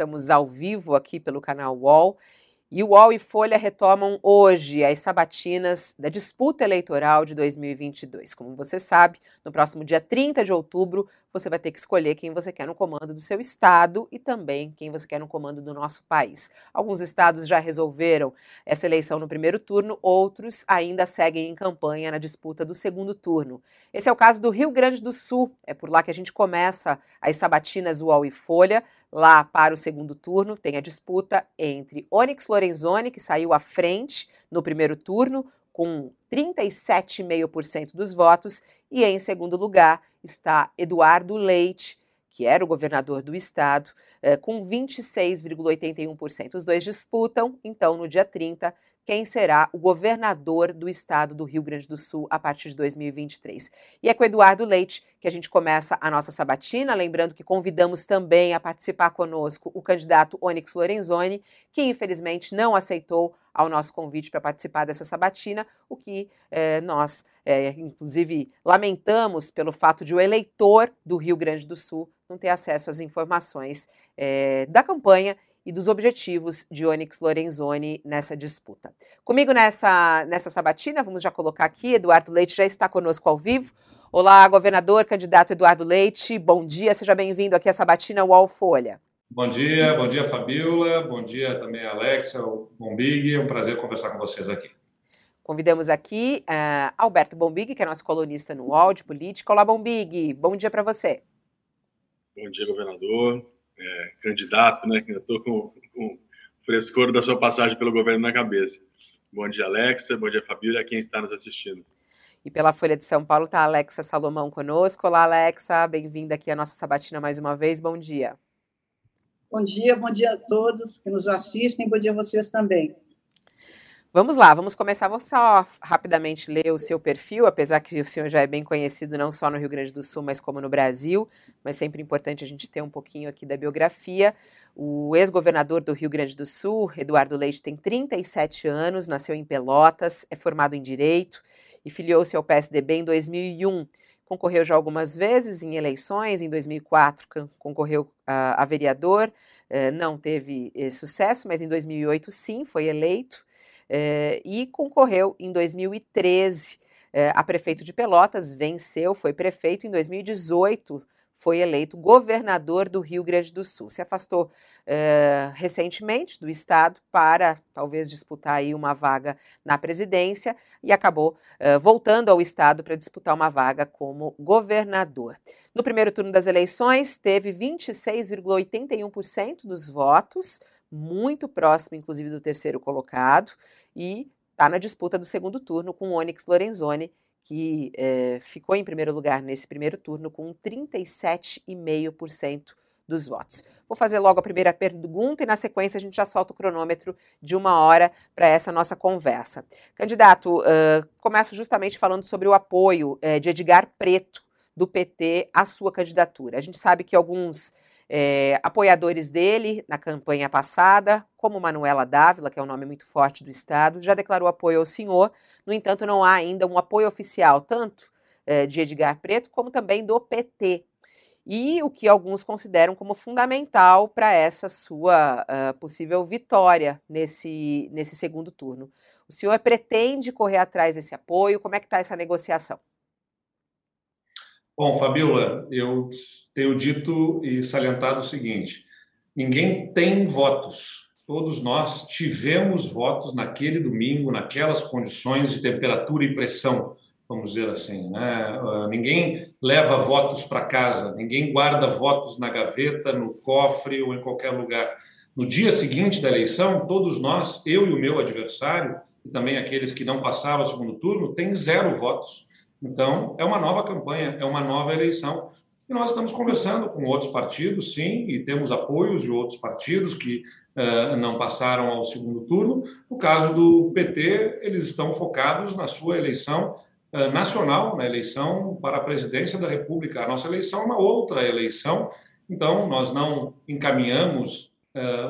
estamos ao vivo aqui pelo canal UOL. E o UOL e Folha retomam hoje as sabatinas da disputa eleitoral de 2022. Como você sabe, no próximo dia 30 de outubro, você vai ter que escolher quem você quer no comando do seu estado e também quem você quer no comando do nosso país. Alguns estados já resolveram essa eleição no primeiro turno, outros ainda seguem em campanha na disputa do segundo turno. Esse é o caso do Rio Grande do Sul. É por lá que a gente começa as sabatinas UOL e Folha. Lá para o segundo turno tem a disputa entre Onyx Lorenzoni, que saiu à frente no primeiro turno, com 37,5% dos votos, e em segundo lugar está Eduardo Leite, que era o governador do estado, eh, com 26,81%. Os dois disputam, então, no dia 30, quem será o governador do estado do Rio Grande do Sul a partir de 2023. E é com Eduardo Leite que a gente começa a nossa sabatina, lembrando que convidamos também a participar conosco o candidato Onyx Lorenzoni, que infelizmente não aceitou ao nosso convite para participar dessa sabatina, o que eh, nós, eh, inclusive, lamentamos pelo fato de o eleitor do Rio Grande do Sul não ter acesso às informações eh, da campanha e dos objetivos de Onyx Lorenzoni nessa disputa. Comigo nessa, nessa sabatina, vamos já colocar aqui, Eduardo Leite já está conosco ao vivo. Olá, governador, candidato Eduardo Leite, bom dia, seja bem-vindo aqui à sabatina UOL Folha. Bom dia, bom dia Fabiola, bom dia também Alexa, Bombig, é um prazer conversar com vocês aqui. Convidamos aqui uh, Alberto Bombig, que é nosso colunista no UOL de política. Olá, Bombig, bom dia para você. Bom dia, governador é, candidato, né? Que eu estou com, com o frescor da sua passagem pelo governo na cabeça. Bom dia, Alexa. Bom dia, Fabíola, e a quem está nos assistindo. E pela Folha de São Paulo está a Alexa Salomão conosco. Olá, Alexa. Bem-vinda aqui à nossa sabatina mais uma vez. Bom dia. Bom dia, bom dia a todos que nos assistem. Bom dia a vocês também. Vamos lá, vamos começar. Vou só rapidamente ler o seu perfil, apesar que o senhor já é bem conhecido não só no Rio Grande do Sul, mas como no Brasil, mas sempre importante a gente ter um pouquinho aqui da biografia. O ex-governador do Rio Grande do Sul, Eduardo Leite, tem 37 anos, nasceu em Pelotas, é formado em Direito e filiou-se ao PSDB em 2001. Concorreu já algumas vezes em eleições, em 2004 concorreu a, a vereador, eh, não teve eh, sucesso, mas em 2008 sim, foi eleito eh, e concorreu em 2013 eh, a prefeito de Pelotas, venceu, foi prefeito em 2018 foi eleito governador do Rio Grande do Sul. Se afastou uh, recentemente do estado para talvez disputar aí uma vaga na presidência e acabou voltando ao estado para disputar uma vaga como governador. No primeiro turno das eleições, teve 26,81% dos votos, muito próximo, inclusive, do terceiro colocado, e está na disputa do segundo turno com o Onyx Lorenzoni, que é, ficou em primeiro lugar nesse primeiro turno com 37,5% dos votos. Vou fazer logo a primeira pergunta e, na sequência, a gente já solta o cronômetro de uma hora para essa nossa conversa. Candidato, uh, começo justamente falando sobre o apoio uh, de Edgar Preto, do PT, à sua candidatura. A gente sabe que alguns é, apoiadores dele na campanha passada, como Manuela Dávila, que é um nome muito forte do Estado, já declarou apoio ao senhor. No entanto, não há ainda um apoio oficial, tanto é, de Edgar Preto, como também do PT. E o que alguns consideram como fundamental para essa sua uh, possível vitória nesse, nesse segundo turno. O senhor pretende correr atrás desse apoio? Como é que está essa negociação? Bom, Fabiola, eu tenho dito e salientado o seguinte: ninguém tem votos. Todos nós tivemos votos naquele domingo, naquelas condições de temperatura e pressão, vamos dizer assim. Né? Uh, ninguém leva votos para casa, ninguém guarda votos na gaveta, no cofre ou em qualquer lugar. No dia seguinte da eleição, todos nós, eu e o meu adversário, e também aqueles que não passaram ao segundo turno, têm zero votos. Então, é uma nova campanha, é uma nova eleição. E nós estamos conversando com outros partidos, sim, e temos apoios de outros partidos que uh, não passaram ao segundo turno. No caso do PT, eles estão focados na sua eleição uh, nacional, na eleição para a presidência da República. A nossa eleição é uma outra eleição, então nós não encaminhamos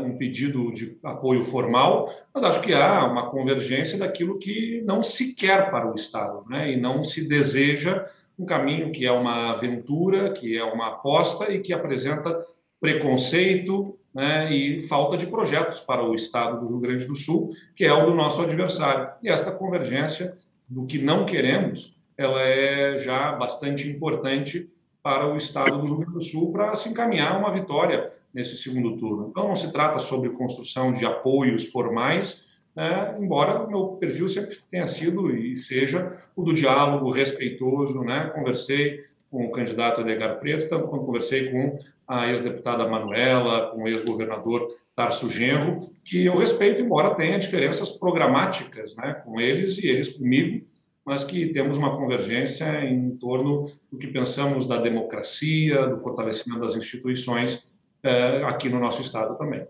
um pedido de apoio formal, mas acho que há uma convergência daquilo que não se quer para o Estado, né? e não se deseja um caminho que é uma aventura, que é uma aposta e que apresenta preconceito, né, e falta de projetos para o estado do Rio Grande do Sul, que é o do nosso adversário. E esta convergência do que não queremos, ela é já bastante importante para o estado do Rio Grande do Sul para se encaminhar uma vitória nesse segundo turno. Então, não se trata sobre construção de apoios formais, né, embora meu perfil sempre tenha sido e seja o do diálogo respeitoso. Né? Conversei com o candidato Edgar Preto, tanto quanto conversei com a ex-deputada Manuela, com o ex-governador Tarso Genro, que eu respeito, embora tenha diferenças programáticas né, com eles e eles comigo, mas que temos uma convergência em torno do que pensamos da democracia, do fortalecimento das instituições é, aqui no nosso estado também.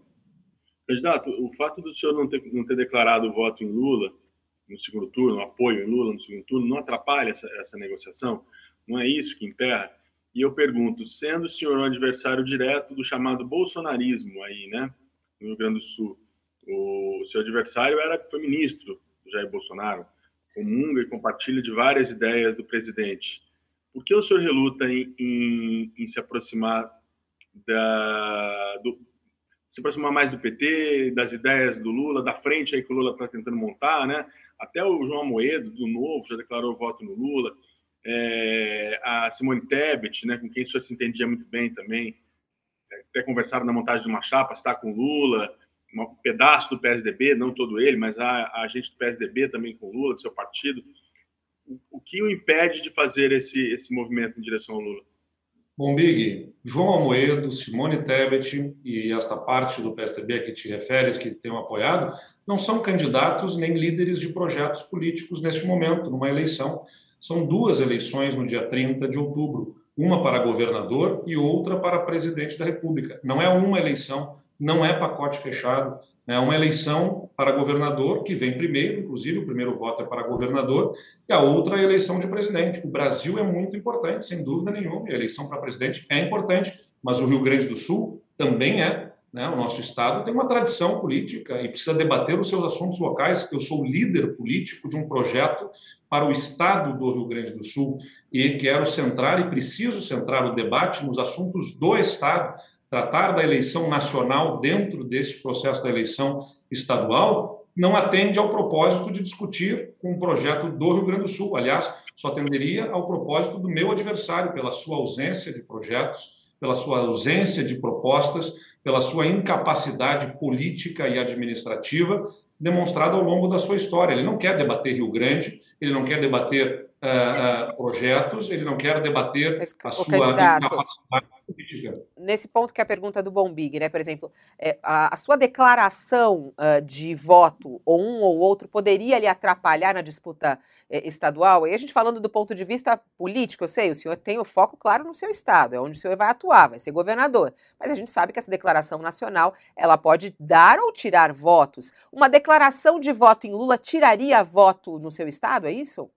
Candidato, o fato do senhor não ter, não ter declarado o voto em Lula no segundo turno, apoio em Lula no segundo turno, não atrapalha essa, essa negociação? Não é isso que emperra? E eu pergunto, sendo o senhor um adversário direto do chamado bolsonarismo aí, né, no Rio Grande do Sul, o seu adversário era foi ministro Jair Bolsonaro, comunga e compartilha de várias ideias do presidente. Por que o senhor reluta em, em, em se aproximar da, do, se aproximar mais do PT, das ideias do Lula, da frente aí que o Lula está tentando montar, né? Até o João Amoedo, do Novo, já declarou voto no Lula. É, a Simone Tebet, né, com quem o senhor se entendia muito bem também, é, até conversaram na montagem de uma chapa, está com Lula, um pedaço do PSDB, não todo ele, mas a, a gente do PSDB também com Lula, do seu partido. O, o que o impede de fazer esse, esse movimento em direção ao Lula? Bom, Big, João Amoedo, Simone Tebet e esta parte do PSDB a que te referes, que tem apoiado, não são candidatos nem líderes de projetos políticos neste momento, numa eleição. São duas eleições no dia 30 de outubro, uma para governador e outra para presidente da República. Não é uma eleição, não é pacote fechado, é uma eleição para governador, que vem primeiro, inclusive o primeiro voto é para governador, e a outra é a eleição de presidente. O Brasil é muito importante, sem dúvida nenhuma, a eleição para presidente é importante, mas o Rio Grande do Sul também é. Né? O nosso estado tem uma tradição política e precisa debater os seus assuntos locais. Eu sou líder político de um projeto para o estado do Rio Grande do Sul e quero centrar e preciso centrar o debate nos assuntos do estado tratar da eleição nacional dentro desse processo da eleição estadual não atende ao propósito de discutir um projeto do Rio Grande do Sul. Aliás, só atenderia ao propósito do meu adversário, pela sua ausência de projetos, pela sua ausência de propostas, pela sua incapacidade política e administrativa demonstrada ao longo da sua história. Ele não quer debater Rio Grande, ele não quer debater uh, uh, projetos, ele não quer debater Mas, a sua candidato, incapacidade política. Nesse ponto que é a pergunta do Bombig, né, por exemplo, é, a, a, sua declaração uh, de voto, ou um ou outro, poderia lhe atrapalhar na disputa é, estadual? E a gente falando do ponto de vista político, eu sei, o senhor tem o foco claro no seu estado, é onde o senhor vai atuar, vai ser governador. Mas a gente sabe que essa declaração nacional, ela pode dar ou tirar votos. Uma declaração de voto em Lula tiraria voto no seu estado, é isso?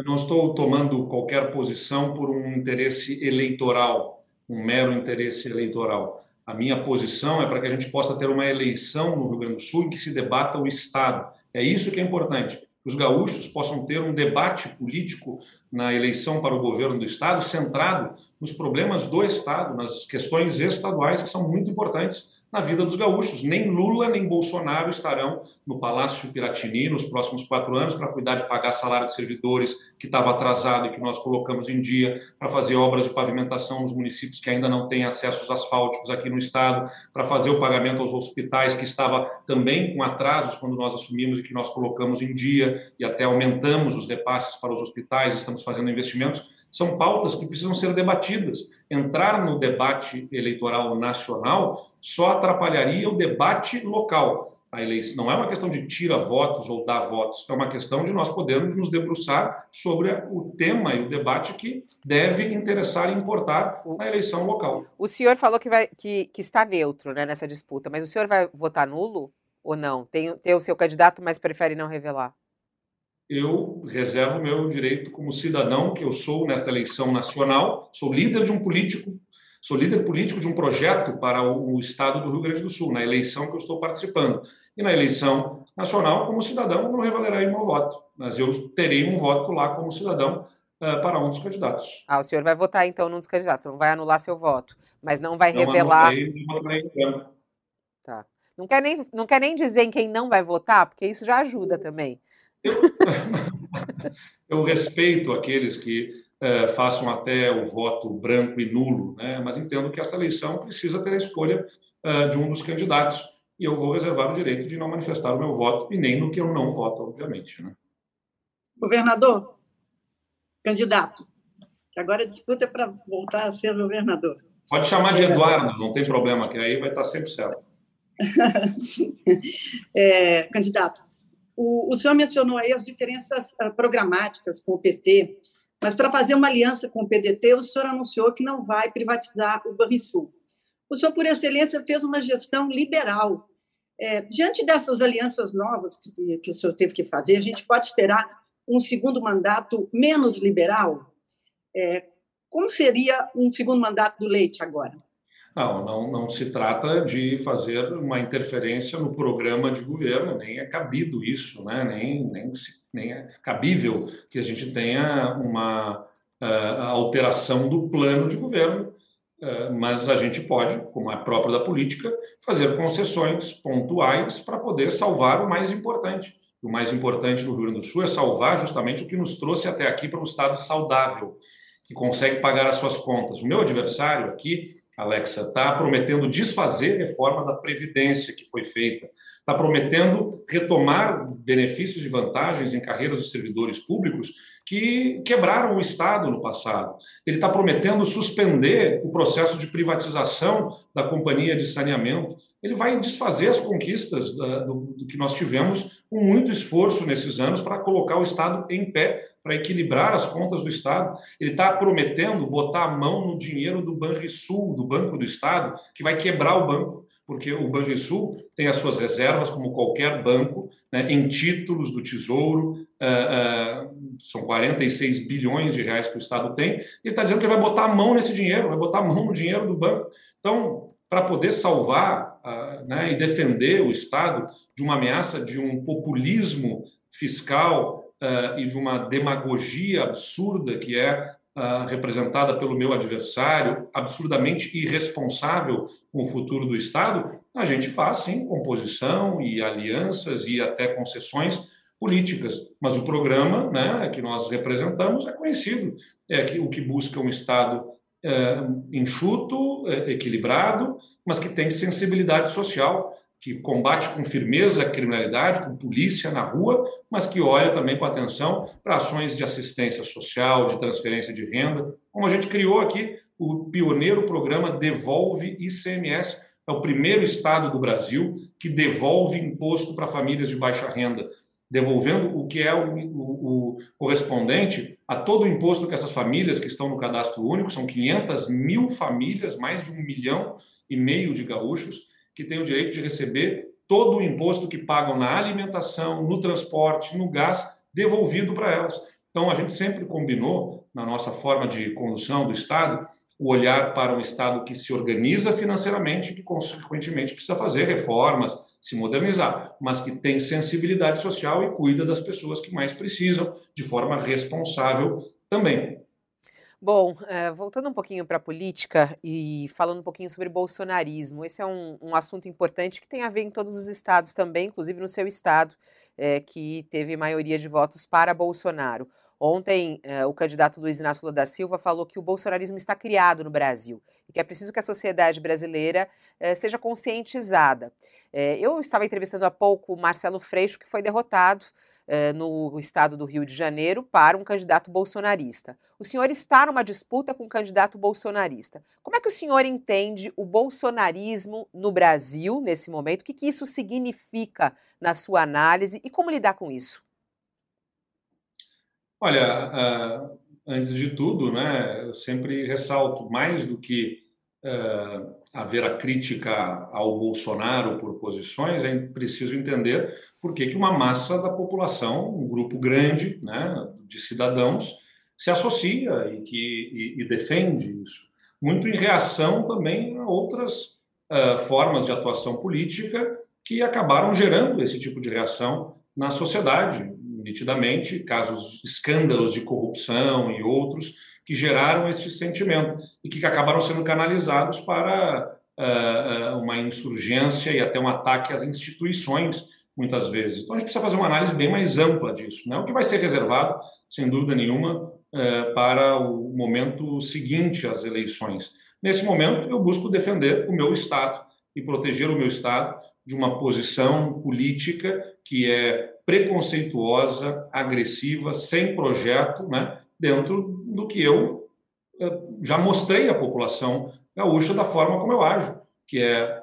Eu não estou tomando qualquer posição por um interesse eleitoral, um mero interesse eleitoral. A minha posição é para que a gente possa ter uma eleição no Rio Grande do Sul em que se debata o Estado. É isso que é importante. Que os gaúchos possam ter um debate político na eleição para o governo do Estado centrado nos problemas do Estado, nas questões estaduais que são muito importantes na vida dos gaúchos. Nem Lula nem Bolsonaro estarão no Palácio Piratini nos próximos quatro anos para cuidar de pagar salário de servidores que estava atrasado e que nós colocamos em dia, para fazer obras de pavimentação nos municípios que ainda não têm acessos asfálticos aqui no estado, para fazer o pagamento aos hospitais que estava também com atrasos quando nós assumimos e que nós colocamos em dia e até aumentamos os repasses para os hospitais, estamos fazendo investimentos. São pautas que precisam ser debatidas entrar no debate eleitoral nacional só atrapalharia o debate local. A eleição não é uma questão de tira votos ou dar votos, é uma questão de nós podermos nos debruçar sobre o tema e o debate que deve interessar e importar na eleição local. O senhor falou que, vai, que, que está neutro né, nessa disputa, mas o senhor vai votar nulo ou não? Tem, tem o seu candidato, mas prefere não revelar? Eu reservo meu direito como cidadão que eu sou nesta eleição nacional, sou líder de um político, sou líder político de um projeto para o, estado do Rio Grande do Sul, na eleição que eu estou participando. E na eleição nacional, como cidadão, não revelarei meu voto, mas eu terei um voto lá como cidadão uh, para um dos candidatos. Ah, o senhor vai votar então num dos candidatos, não vai anular seu voto, mas não vai não revelar. Anulei, não Tá. Não quer, nem, não quer nem dizer em quem não vai votar, porque isso já ajuda também. Eu, eu respeito aqueles que uh, façam até o voto branco e nulo, né? mas entendo que essa eleição precisa ter a escolha uh, de um dos candidatos. E eu vou reservar o direito de não manifestar o meu voto, e nem no que eu não voto, obviamente. Né? Governador, candidato, agora a disputa é para voltar a ser governador. Pode chamar de Eduardo, não tem problema, que aí vai estar sempre certo. é, candidato, o, o senhor mencionou aí as diferenças uh, programáticas com o PT, mas para fazer uma aliança com o PDT, o senhor anunciou que não vai privatizar o Banrisul. O senhor, por excelência, fez uma gestão liberal. É, diante dessas alianças novas que, que o senhor teve que fazer, a gente pode esperar um segundo mandato menos liberal? É, como seria um segundo mandato do Leite agora? Não, não, não se trata de fazer uma interferência no programa de governo, nem é cabido isso, né? nem, nem, nem é cabível que a gente tenha uma uh, alteração do plano de governo, uh, mas a gente pode, como é próprio da política, fazer concessões pontuais para poder salvar o mais importante. O mais importante no Rio Grande do Sul é salvar justamente o que nos trouxe até aqui para um Estado saudável, que consegue pagar as suas contas. O meu adversário aqui Alexa, está prometendo desfazer reforma da Previdência que foi feita, está prometendo retomar benefícios e vantagens em carreiras de servidores públicos que quebraram o Estado no passado. Ele está prometendo suspender o processo de privatização da companhia de saneamento. Ele vai desfazer as conquistas da, do, do que nós tivemos com muito esforço nesses anos para colocar o Estado em pé para equilibrar as contas do Estado. Ele está prometendo botar a mão no dinheiro do Banrisul, do Banco do Estado, que vai quebrar o banco, porque o Banrisul tem as suas reservas, como qualquer banco, né, em títulos do Tesouro, uh, uh, são 46 bilhões de reais que o Estado tem, ele está dizendo que vai botar a mão nesse dinheiro, vai botar a mão no dinheiro do banco. Então, para poder salvar né, e defender o Estado de uma ameaça de um populismo fiscal uh, e de uma demagogia absurda que é uh, representada pelo meu adversário, absurdamente irresponsável com o futuro do Estado, a gente faz sim composição e alianças e até concessões políticas. Mas o programa né, que nós representamos é conhecido, é que o que busca um Estado é, enxuto, é, equilibrado, mas que tem sensibilidade social que combate com firmeza a criminalidade, com polícia na rua, mas que olha também com atenção para ações de assistência social, de transferência de renda, como a gente criou aqui o pioneiro programa Devolve ICMS. É o primeiro estado do Brasil que devolve imposto para famílias de baixa renda, devolvendo o que é o, o, o correspondente a todo o imposto que essas famílias que estão no cadastro único, são 500 mil famílias, mais de um milhão e meio de gaúchos, que têm o direito de receber todo o imposto que pagam na alimentação, no transporte, no gás, devolvido para elas. Então, a gente sempre combinou, na nossa forma de condução do Estado, o olhar para um Estado que se organiza financeiramente, que, consequentemente, precisa fazer reformas, se modernizar, mas que tem sensibilidade social e cuida das pessoas que mais precisam, de forma responsável também. Bom, eh, voltando um pouquinho para a política e falando um pouquinho sobre bolsonarismo, esse é um, um, assunto importante que tem a ver em todos os estados também, inclusive no seu estado, eh, que teve maioria de votos para Bolsonaro. Ontem, eh, o candidato Luiz Inácio Lula da Silva falou que o bolsonarismo está criado no Brasil e que é preciso que a sociedade brasileira seja conscientizada. eu estava entrevistando há pouco o Marcelo Freixo, que foi derrotado eh, no estado do Rio de Janeiro para um candidato bolsonarista. O senhor está numa disputa com um candidato bolsonarista. Como é que o senhor entende o bolsonarismo no Brasil nesse momento? O que, que isso significa na sua análise e como lidar com isso? Olha, uh, antes de tudo, né, eu sempre ressalto mais do que uh, haver a crítica ao Bolsonaro por posições, é preciso entender por que, que uma massa da população, um grupo grande né, de cidadãos, se associa e, que, e, e defende isso. Muito em reação também a outras uh, formas de atuação política que acabaram gerando esse tipo de reação na sociedade, nitidamente, casos, escândalos de corrupção e outros que geraram esse sentimento e que acabaram sendo canalizados para uh, uma insurgência e até um ataque às instituições, muitas vezes. Então, a gente precisa fazer uma análise bem mais ampla disso. Né? O que vai ser reservado, sem dúvida nenhuma, uh, para o momento seguinte às eleições. Nesse momento, eu busco defender o meu Estado e proteger o meu Estado de uma posição política que é preconceituosa, agressiva, sem projeto, né, dentro do que eu eh, já mostrei à população gaúcha da forma como eu ajo, que é,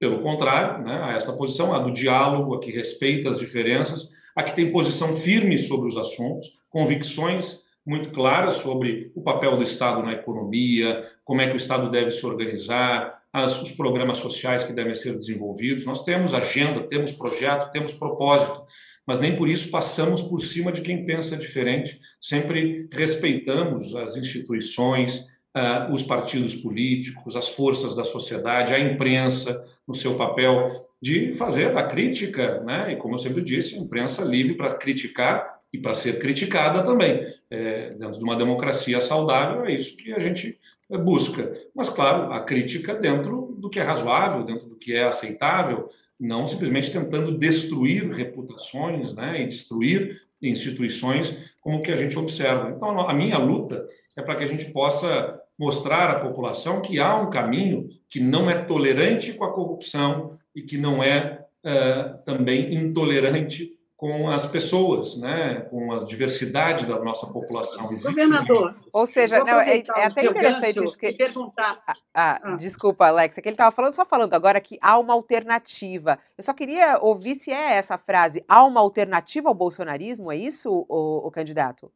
pelo contrário, né, a essa posição, a do diálogo, a que respeita as diferenças, a que tem posição firme sobre os assuntos, convicções muito claras sobre o papel do Estado na economia, como é que o Estado deve se organizar, as, os programas sociais que devem ser desenvolvidos. Nós temos agenda, temos projeto, temos propósito, mas nem por isso passamos por cima de quem pensa diferente. Sempre respeitamos as instituições, uh, os partidos políticos, as forças da sociedade, a imprensa, no seu papel de fazer a crítica, né? E como eu sempre disse, a imprensa livre para criticar e para ser criticada também. É, dentro de uma democracia saudável, é isso que a gente busca. Mas, claro, a crítica dentro do que é razoável, dentro do que é aceitável, não simplesmente tentando destruir reputações né, e destruir instituições, como que a gente observa. Então, a minha luta é para que a gente possa mostrar à população que há um caminho que não é tolerante com a corrupção e que não é uh, também intolerante com as pessoas, né, com a diversidade da nossa população. Governador. Ou seja, não, é, é, até interessante isso que. Perguntar. Ah, ah, ah. Desculpa, Alexa, que ele estava falando, só falando agora que há uma alternativa. Eu só queria ouvir se é essa frase. Há uma alternativa ao bolsonarismo? É isso, o, o candidato?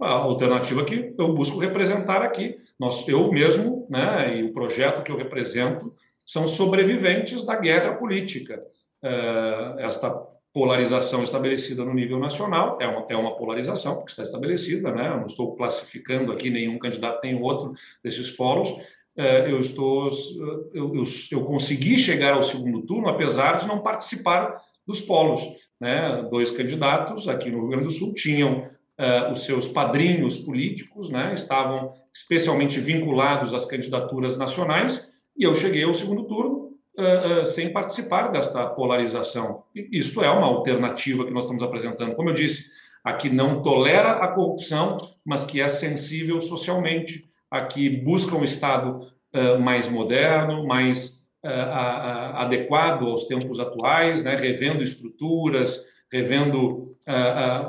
A alternativa que eu busco representar aqui. Nós, eu mesmo, né, e o projeto que eu represento, são sobreviventes da guerra política. Uh, esta polarização estabelecida no nível nacional, é uma, é uma polarização que está estabelecida, né? Eu não estou classificando aqui nenhum candidato nem outro desses polos, é, eu estou eu, eu, eu, consegui chegar ao segundo turno apesar de não participar dos polos né? Dois candidatos aqui no Rio Grande do Sul tinham uh, os seus padrinhos políticos né? Estavam especialmente vinculados às candidaturas nacionais e eu cheguei ao segundo turno uh, sem participar desta polarização. Isto é uma alternativa que nós estamos apresentando. Como eu disse, a que não tolera a corrupção, mas que é sensível socialmente, a que busca um Estado uh, mais moderno, mais adequado aos tempos atuais, né? revendo estruturas, revendo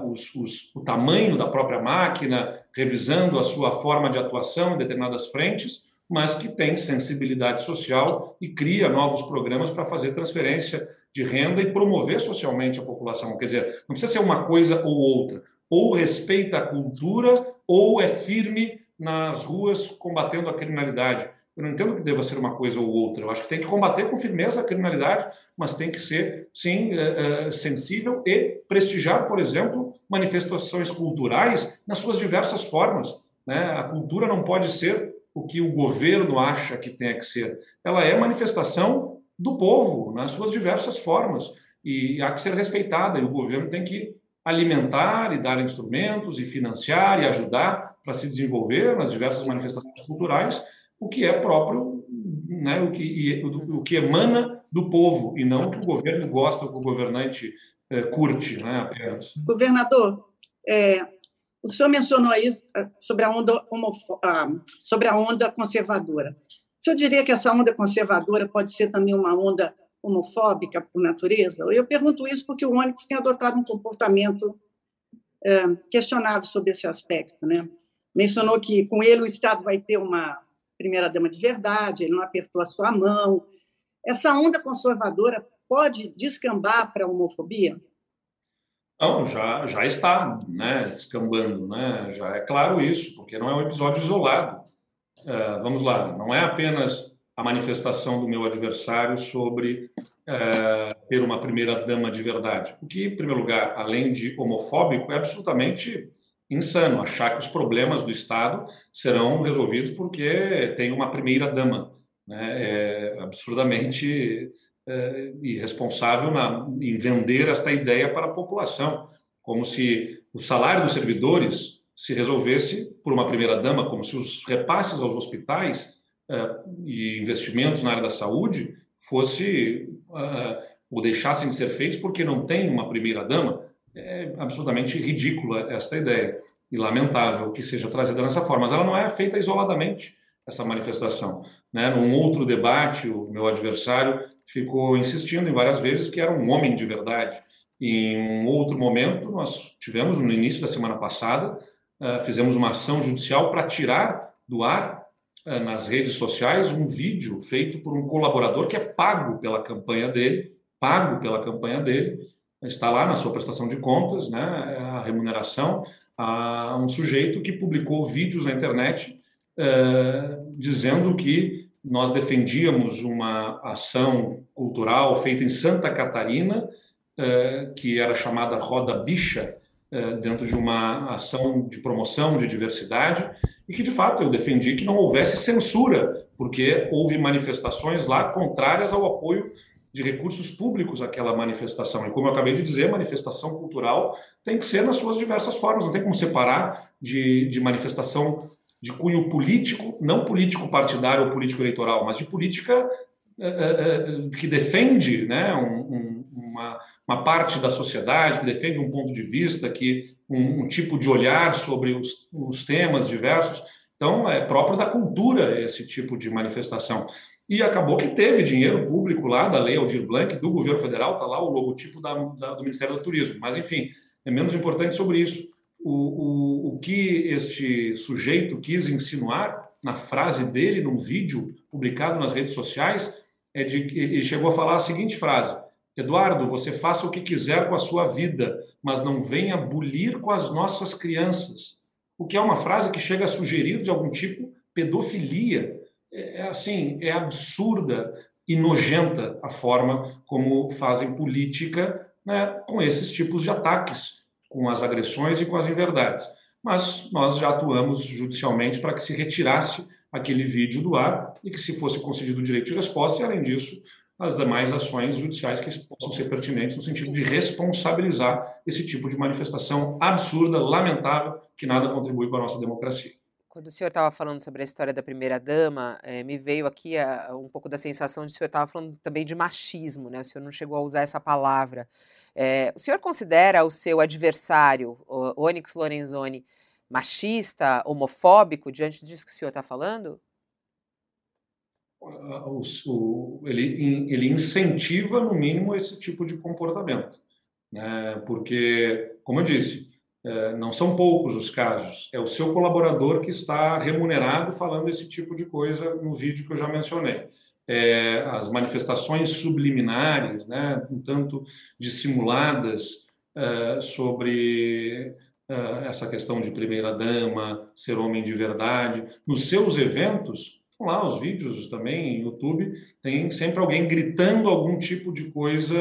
os, os, o tamanho da própria máquina, revisando a sua forma de atuação em determinadas frentes, mas que tem sensibilidade social e cria novos programas para fazer transferência de renda e promover socialmente a população. Quer dizer, não precisa ser uma coisa ou outra. Ou respeita a cultura, ou é firme nas ruas combatendo a criminalidade. Eu não entendo que deva ser uma coisa ou outra. Eu acho que tem que combater com firmeza a criminalidade, mas tem que ser, sim, é, é, sensível e prestigiar, por exemplo, manifestações culturais nas suas diversas formas. Né? A cultura não pode ser o que o governo acha que tem que ser. Ela é manifestação do povo, nas suas diversas formas, e há que ser respeitada, e o governo tem que alimentar e dar instrumentos e financiar e ajudar para se desenvolver nas diversas manifestações culturais, o que é próprio, né, o, que, o, que emana do povo, e não o que o governo gosta, o que o governante é, curte né, apenas. Governador, é, o senhor mencionou isso eh, sobre a onda, ah, sobre a onda conservadora. O senhor diria que essa onda conservadora pode ser também uma onda homofóbica por natureza? Eu pergunto isso porque o Onyx tem adotado um comportamento é, questionável sobre esse aspecto. Né? Mencionou que com ele o Estado vai ter uma primeira-dama de verdade, ele não apertou a sua mão. Essa onda conservadora pode descambar para a homofobia? Não, já, já está né, descambando, né? já é claro isso, porque não é um episódio isolado. Uh, vamos lá, não é apenas a manifestação do meu adversário sobre uh, ter uma primeira-dama de verdade. O que, em primeiro lugar, além de homofóbico, é absolutamente insano achar que os problemas do Estado serão resolvidos porque tem uma primeira-dama. Né? É absurdamente eh, irresponsável na, em vender esta ideia para a população, como se o salário dos servidores se resolvesse por uma primeira-dama, como se os repasses aos hospitais e investimentos na área da saúde fosse ou deixassem de ser feitos porque não tem uma primeira dama. É absolutamente ridícula esta ideia e lamentável que seja trazida dessa forma. Mas ela não é feita isoladamente essa manifestação. Né? Num outro debate, o meu adversário ficou insistindo em várias vezes que era um homem de verdade. Em um outro momento, nós tivemos, no início da semana passada, uh, fizemos uma ação judicial para tirar do ar, uh, nas redes sociais, um vídeo feito por um colaborador que é pago pela campanha dele, pago pela campanha dele, está lá na sua prestação de contas, né, a remuneração, a um sujeito que publicou vídeos na internet dizendo que nós defendíamos uma ação cultural feita em Santa Catarina, uh, que era chamada Roda Bicha, uh, dentro de uma ação de promoção de diversidade, e que de fato eu defendi que não houvesse censura, porque houve manifestações lá contrárias ao apoio de recursos públicos àquela manifestação. E como eu acabei de dizer, manifestação cultural tem que ser nas suas diversas formas, não tem como separar de, de manifestação de cunho político, não político partidário ou político eleitoral, mas de política é, é, que defende né, um, uma, uma, parte da sociedade, que defende um ponto de vista, que um, um tipo de olhar sobre os, os, temas diversos. Então, é próprio da cultura esse tipo de manifestação. E acabou que teve dinheiro público lá da Lei Aldir Blanc, do governo federal, está lá o logotipo da, da, do Ministério do Turismo. Mas, enfim, é menos importante sobre isso o, o, o que este sujeito quis insinuar na frase dele, num vídeo publicado nas redes sociais, é de ele chegou a falar a seguinte frase: Eduardo, você faça o que quiser com a sua vida, mas não venha bulir com as nossas crianças. O que é uma frase que chega a sugerir de algum tipo pedofilia. É, é assim, é absurda e nojenta a forma como fazem política né, com esses tipos de ataques com as agressões e com as inverdades. Mas nós já atuamos judicialmente para que se retirasse aquele vídeo do ar e que se fosse concedido o direito de resposta, e além disso, as demais ações judiciais que possam ser pertinentes no sentido de responsabilizar esse tipo de manifestação absurda, lamentável, que nada contribui para a nossa democracia. Quando o senhor estava falando sobre a história da primeira-dama, é, me veio aqui a, um pouco da sensação de que o senhor estava falando também de machismo, né? O senhor não chegou a usar essa palavra. É, o senhor considera o seu adversário, Onyx Lorenzoni, machista, homofóbico, diante disso que o senhor está falando? O, o, ele, ele incentiva, no mínimo, esse tipo de comportamento. Né? Porque, como eu disse, é, não são poucos os casos. É o seu colaborador que está remunerado falando esse tipo de coisa no vídeo que eu já mencionei é, as manifestações subliminares, né, um tanto dissimuladas é, sobre é, essa questão de primeira-dama, ser homem de verdade. Nos seus eventos, lá os vídeos também, no YouTube, tem sempre alguém gritando algum tipo de coisa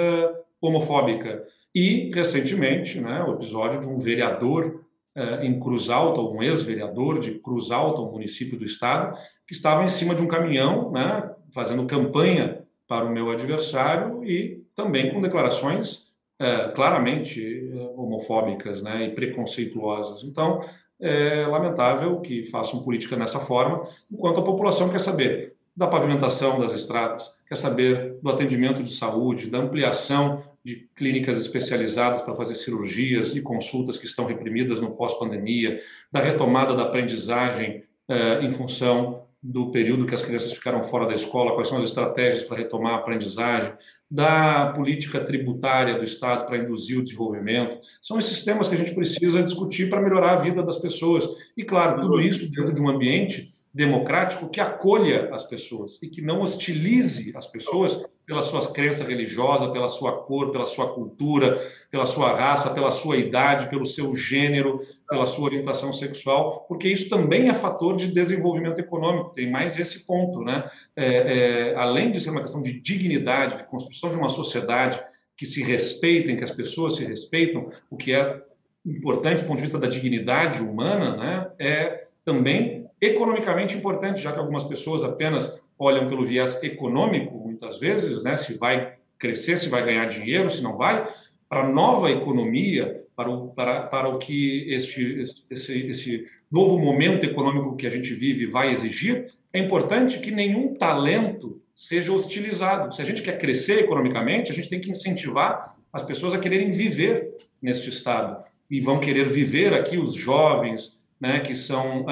homofóbica. E, recentemente, né, o episódio de um vereador eh, em Cruz Alta, um ex-vereador de Cruz Alta, um município do estado, que estava em cima de um caminhão, né, fazendo campanha para o meu adversário e também com declarações é, claramente é, homofóbicas né, e preconceituosas. Então, é lamentável que façam política dessa forma, enquanto a população quer saber da pavimentação das estradas, quer saber do atendimento de saúde, da ampliação de clínicas especializadas para fazer cirurgias e consultas que estão reprimidas no pós-pandemia, da retomada da aprendizagem eh, em função do período que as crianças ficaram fora da escola, quais são as estratégias para retomar a aprendizagem, da política tributária do Estado para induzir o desenvolvimento. São esses temas que a gente precisa discutir para melhorar a vida das pessoas. E, claro, tudo isso dentro de um ambiente democrático que acolha as pessoas e que não hostilize as pessoas pela sua crença religiosa, pela sua cor, pela sua cultura, pela sua raça, pela sua idade, pelo seu gênero, pela sua orientação sexual, porque isso também é fator de desenvolvimento econômico. Tem mais esse ponto, né? É, é, além de ser uma questão de dignidade, de construção de uma sociedade que se respeita, em que as pessoas se respeitam, o que é importante do ponto de vista da dignidade humana, né? É também economicamente importante, já que algumas pessoas apenas olham pelo viés econômico, muitas vezes, né, se vai crescer, se vai ganhar dinheiro, se não vai. Para a nova economia, para o, para, para o que este, esse, esse novo momento econômico que a gente vive vai exigir, é importante que nenhum talento seja hostilizado. Se a gente quer crescer economicamente, a gente tem que incentivar as pessoas a quererem viver neste estado. E vão querer viver aqui os jovens, né, que são uh,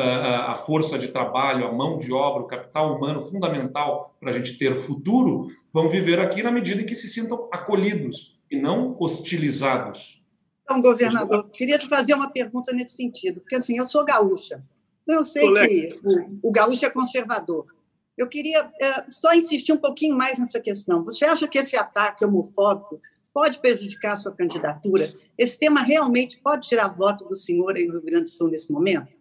a força de trabalho, a mão de obra, o capital humano fundamental para a gente ter futuro, vão viver aqui na medida em que se sintam acolhidos e não hostilizados. Então, governador, queria te fazer uma pergunta nesse sentido, porque assim, eu sou gaúcha, então eu sei que o, o gaúcho é conservador. Eu queria é, só insistir um pouquinho mais nessa questão. Você acha que esse ataque homofóbico pode prejudicar a sua candidatura? Esse tema realmente pode tirar voto do senhor no Rio Grande do Sul nesse momento?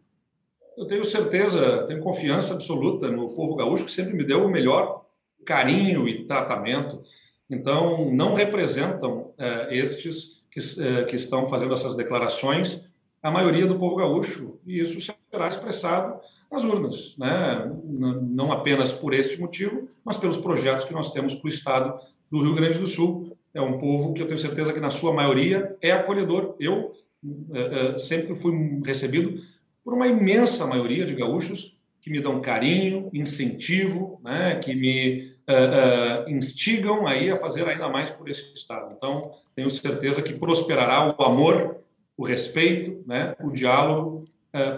Eu tenho certeza, tenho confiança absoluta no povo gaúcho, que sempre me deu o melhor carinho e tratamento. Então, não representam é, estes que, é, que estão fazendo essas declarações a maioria do povo gaúcho, e isso será expressado nas urnas, né? não apenas por este motivo, mas pelos projetos que nós temos para o Estado do Rio Grande do Sul, é um povo que eu tenho certeza que, na sua maioria, é acolhedor. Eu é, é, sempre fui recebido por uma imensa maioria de gaúchos que me dão carinho, incentivo, né, que me uh, instigam aí a fazer ainda mais por esse Estado. Então, tenho certeza que prosperará o amor, o respeito, né, o diálogo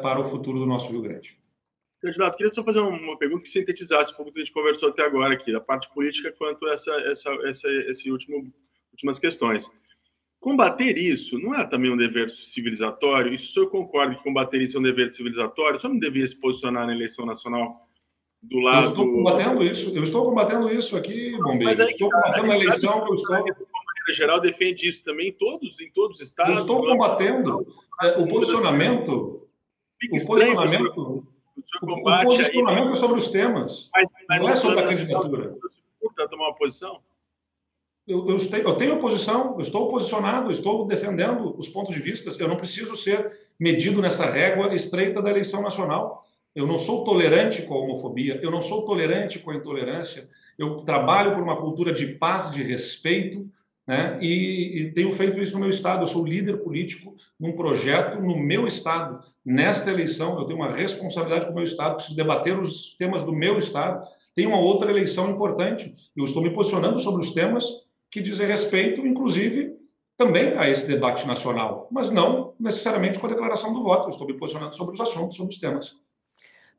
para o futuro do nosso Rio Grande. Candidato, queria só fazer uma pergunta que sintetizasse um pouco do que a gente conversou até agora aqui, da parte política quanto essa, essa, essa, esse último últimas questões. Combater isso não é também um dever civilizatório? E se o senhor concorda que combater isso é um dever civilizatório, o senhor não devia se posicionar na eleição nacional do lado... Eu estou combatendo isso, eu estou combatendo isso aqui, Bombeiro. Eu estou combatendo a eleição que eu estou... Geral defende isso também em todos, em todos os estados. Eu estou combatendo é, o posicionamento... O posicionamento... O, posicionamento sobre os temas, mas, mas não é sobre a candidatura. Você tomar uma posição? Eu, eu, tenho, eu tenho posição, eu estou posicionado, estou defendendo os pontos de vista. Eu não preciso ser medido nessa régua estreita da eleição nacional. Eu não sou tolerante com a homofobia, eu não sou tolerante com a intolerância. Eu trabalho por uma cultura de paz, de respeito, né? E, e, tenho feito isso no meu estado. Eu sou líder político num projeto no meu estado. Nesta eleição, eu tenho uma responsabilidade com o meu estado, preciso debater os temas do meu estado. Tem uma outra eleição importante. Eu estou me posicionando sobre os temas que dizem respeito, inclusive, também a esse debate nacional, mas não necessariamente com a declaração do voto. Eu estou me posicionando sobre os assuntos, sobre os temas.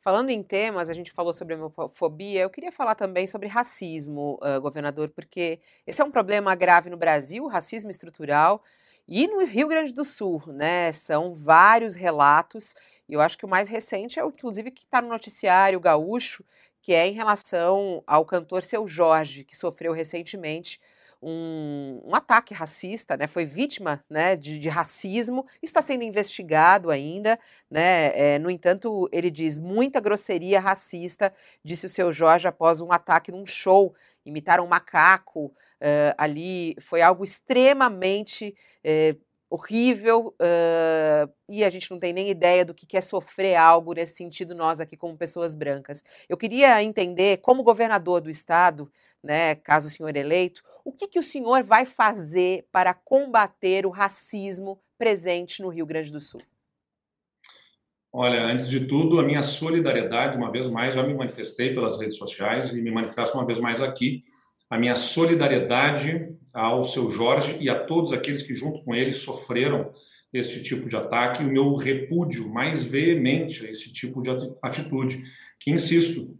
Falando em temas, a gente falou sobre homofobia, eu queria falar também sobre racismo, uh, governador, porque esse é um problema grave no Brasil, racismo estrutural, e no Rio Grande do Sul, né? São vários relatos, e eu acho que o mais recente é o, inclusive, que está no noticiário gaúcho, que é em relação ao cantor Seu Jorge, que sofreu recentemente um, um ataque racista, né? Foi vítima né, de, de racismo, está sendo investigado ainda, né? É, no entanto, ele diz muita grosseria racista, disse o seu Jorge após um ataque num show, imitaram um macaco uh, ali, foi algo extremamente uh, horrível uh, e a gente não tem nem ideia do que é sofrer algo nesse sentido nós aqui como pessoas brancas. Eu queria entender como governador do estado, né, caso o senhor eleito, o que, que o senhor vai fazer para combater o racismo presente no Rio Grande do Sul? Olha, antes de tudo, a minha solidariedade, uma vez mais, já me manifestei pelas redes sociais e me manifesto uma vez mais aqui, a minha solidariedade ao seu Jorge e a todos aqueles que, junto com ele, sofreram este tipo de ataque, o meu repúdio mais veemente a esse tipo de atitude, que, insisto,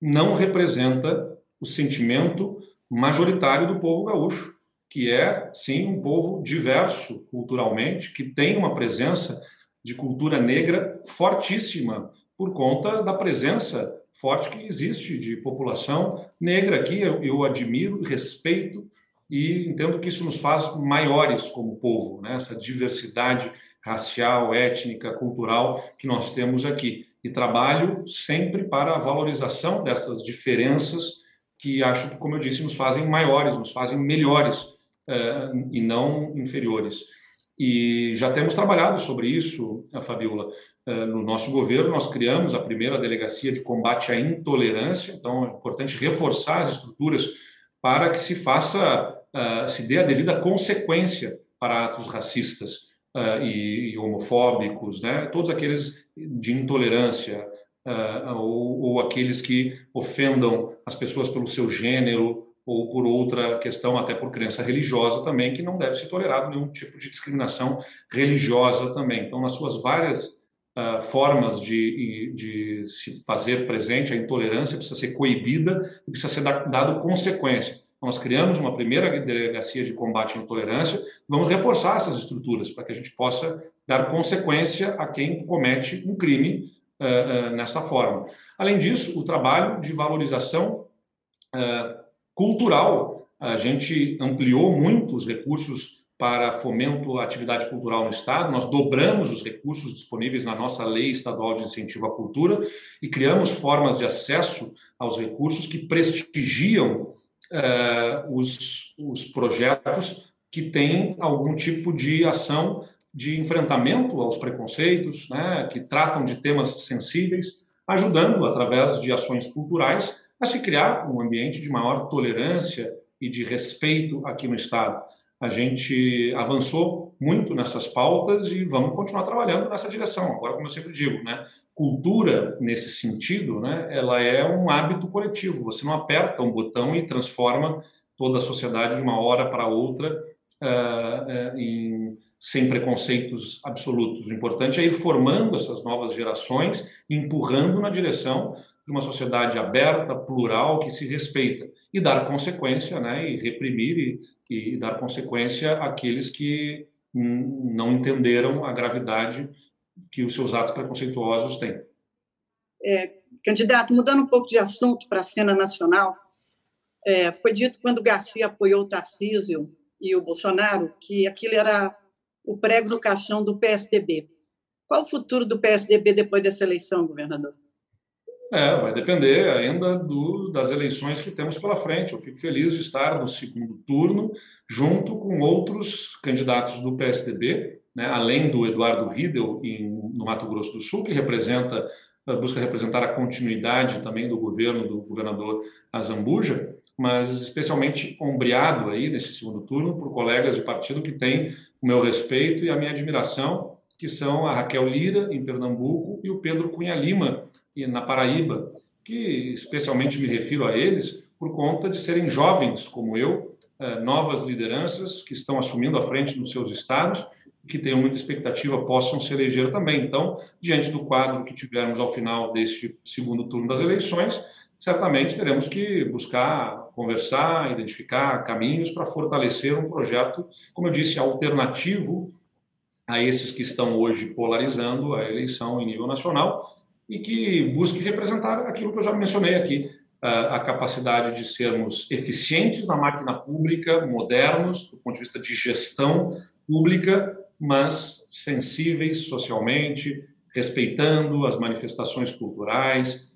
não representa o sentimento majoritário do povo gaúcho, que é, sim, um povo diverso culturalmente, que tem uma presença de cultura negra fortíssima, por conta da presença forte que existe de população negra aqui. Eu, eu admiro, respeito e entendo que isso nos faz maiores como povo, né? essa diversidade racial, étnica, cultural que nós temos aqui. E trabalho sempre para a valorização dessas diferenças que acho que, como eu disse, nos fazem maiores, nos fazem melhores eh, e não inferiores. E já temos trabalhado sobre isso, Fabiola. Eh, no nosso governo, nós criamos a primeira delegacia de combate à intolerância, então é importante reforçar as estruturas para que se faça, uh, se dê a devida consequência para atos racistas. uh, e, e, homofóbicos, né? todos aqueles de intolerância, uh, ou, ou, aqueles que ofendam as pessoas pelo seu gênero ou por outra questão, até por crença religiosa também, que não deve ser tolerado nenhum tipo de discriminação religiosa também. Então, nas suas várias uh, formas de, de se fazer presente, a intolerância precisa ser coibida e precisa ser dado consequência. Nós criamos uma primeira delegacia de combate à intolerância, vamos reforçar essas estruturas para que a gente possa dar consequência a quem comete um crime uh, uh, nessa forma. Além disso, o trabalho de valorização uh, cultural, a gente ampliou muito os recursos para fomento à atividade cultural no Estado, nós dobramos os recursos disponíveis na nossa Lei Estadual de Incentivo à Cultura e criamos formas de acesso aos recursos que prestigiam uh, os, os projetos que têm algum tipo de ação de enfrentamento aos preconceitos, né, que tratam de temas sensíveis, ajudando, através de ações culturais, a se criar um ambiente de maior tolerância e de respeito aqui no Estado. A gente avançou muito nessas pautas e vamos continuar trabalhando nessa direção. Agora, como eu sempre digo, né, cultura nesse sentido, né, ela é um hábito coletivo. Você não aperta um botão e transforma toda a sociedade de uma hora para outra uh, uh, em, sem preconceitos absolutos. O importante é ir formando essas novas gerações, empurrando na direção de uma sociedade aberta, plural, que se respeita e dar consequência, né, e reprimir e, e dar consequência àqueles que não entenderam a gravidade que os seus atos preconceituosos têm. É, candidato, mudando um pouco de assunto para a cena nacional, é, foi dito quando Garcia apoiou o Tarcísio e o Bolsonaro que aquilo era o prego no caixão do PSDB. Qual o futuro do PSDB depois dessa eleição, governador? É, vai depender ainda do, das eleições que temos pela frente. Eu fico feliz de estar no segundo turno, junto com outros candidatos do PSDB, né, além do Eduardo Riedel em, no Mato Grosso do Sul, que representa busca representar a continuidade também do governo do governador Azambuja, mas especialmente ombreado aí nesse segundo turno por colegas de partido que têm o meu respeito e a minha admiração, que são a Raquel Lira em Pernambuco e o Pedro Cunha Lima na Paraíba, que especialmente me refiro a eles por conta de serem jovens como eu, eh, novas lideranças que estão assumindo a frente dos seus estados que tenham muita expectativa possam se eleger também. Então, diante do quadro que tivermos ao final deste segundo turno das eleições, certamente teremos que buscar conversar, identificar caminhos para fortalecer um projeto, como eu disse, alternativo a esses que estão hoje polarizando a eleição em nível nacional e que busque representar aquilo que eu já mencionei aqui, a capacidade de sermos eficientes na máquina pública, modernos, do ponto de vista de gestão pública, mas sensíveis socialmente, respeitando as manifestações culturais,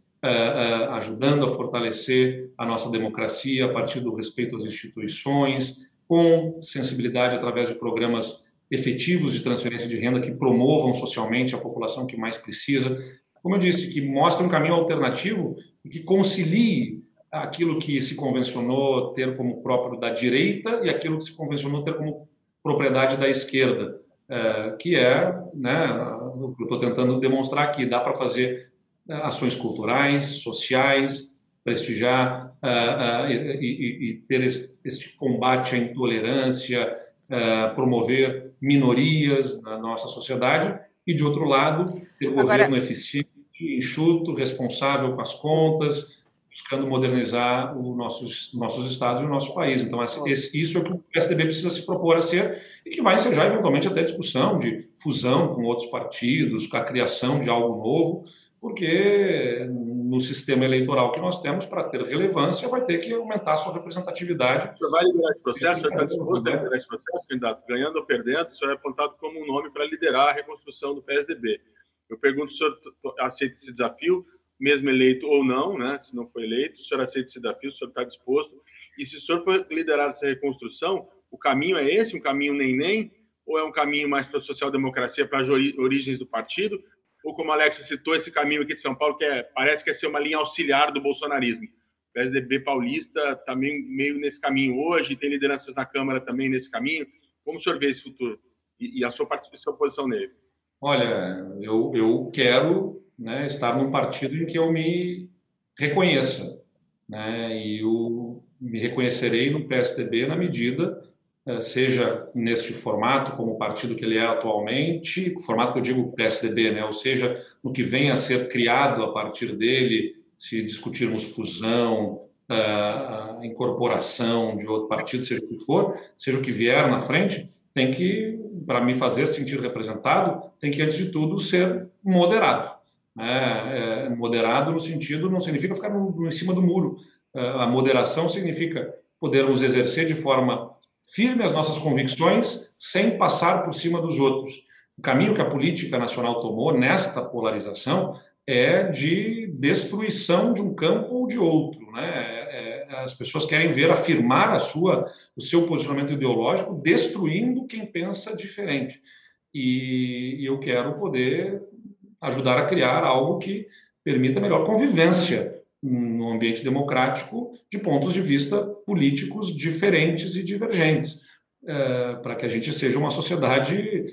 ajudando a fortalecer a nossa democracia a partir do respeito às instituições, com sensibilidade através de programas efetivos de transferência de renda que promovam socialmente a população que mais precisa, como eu disse, que mostra um caminho alternativo e que concilie aquilo que se convencionou ter como próprio da direita e aquilo que se convencionou ter como propriedade da esquerda, é, que é, né, o que eu estou tentando demonstrar aqui, dá para fazer ações culturais, sociais, prestigiar uh, uh, e, e, ter este, este, combate à intolerância, uh, promover minorias na nossa sociedade e, de outro lado, ter um Agora... governo eficiente, enxuto, responsável com as contas, buscando modernizar os nossos, nossos estados e o nosso país. Então, esse, isso é o que o PSDB precisa se propor a ser e que vai ensejar, eventualmente, até discussão de fusão com outros partidos, com a criação de algo novo, porque no sistema eleitoral que nós temos, para ter relevância, vai ter que aumentar a sua representatividade. O senhor vai liderar esse processo? O senhor está disposto a liderar esse processo, candidato? Ganhando ou perdendo, o senhor é apontado como um nome para liderar a reconstrução do PSDB. Eu pergunto se o senhor aceita esse desafio, mesmo eleito ou não, né? se não foi eleito, o senhor aceita esse desafio, o senhor está disposto? E se o senhor for liderar essa reconstrução, o caminho é esse, um caminho nem-nem, ou é um caminho mais para a social-democracia, para as origens do partido, ou como a Alexa citou, esse caminho aqui de São Paulo, que é, parece que é ser uma linha auxiliar do bolsonarismo. O PSDB paulista também meio nesse caminho hoje, tem lideranças na Câmara também nesse caminho. Como o senhor vê esse futuro? E, e a, sua, sua posição nele? Olha, eu, eu quero né, estar num partido em que eu me reconheça. Né, e eu me reconhecerei no PSDB na medida, seja neste formato, como o partido que ele é atualmente, formato que eu digo PSDB, né, ou seja, no que venha a ser criado a partir dele, se discutirmos fusão, a incorporação de outro partido, seja o que for, seja o que vier na frente, tem que, para me fazer sentir representado, tem que, antes de tudo, ser moderado. Né? É, moderado no sentido, não significa ficar no, em cima do muro. É, a moderação significa podermos exercer de forma firme as nossas convicções sem passar por cima dos outros. O caminho que a política nacional tomou nesta polarização é de destruição de um campo ou de outro. Né? É, é, as pessoas querem ver afirmar a sua, o seu posicionamento ideológico destruindo quem pensa diferente. E, e eu quero poder ajudar a criar algo que permita melhor convivência no ambiente democrático de pontos de vista políticos diferentes e divergentes, é, para que a gente seja uma sociedade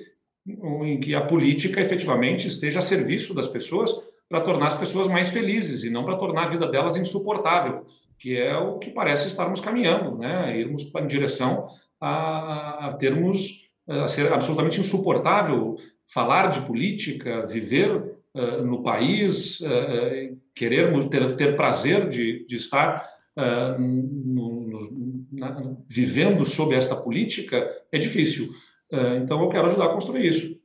em que a política efetivamente esteja a serviço das pessoas para tornar as pessoas mais felizes e não para tornar a vida delas insuportável, que é o que parece estarmos caminhando, né? Irmos em direção a, a termos a ser absolutamente insuportável falar de política, viver uh, no país, uh, querermos ter, ter prazer de, de estar uh, na, vivendo sob esta política é difícil. então eu quero ajudar a construir isso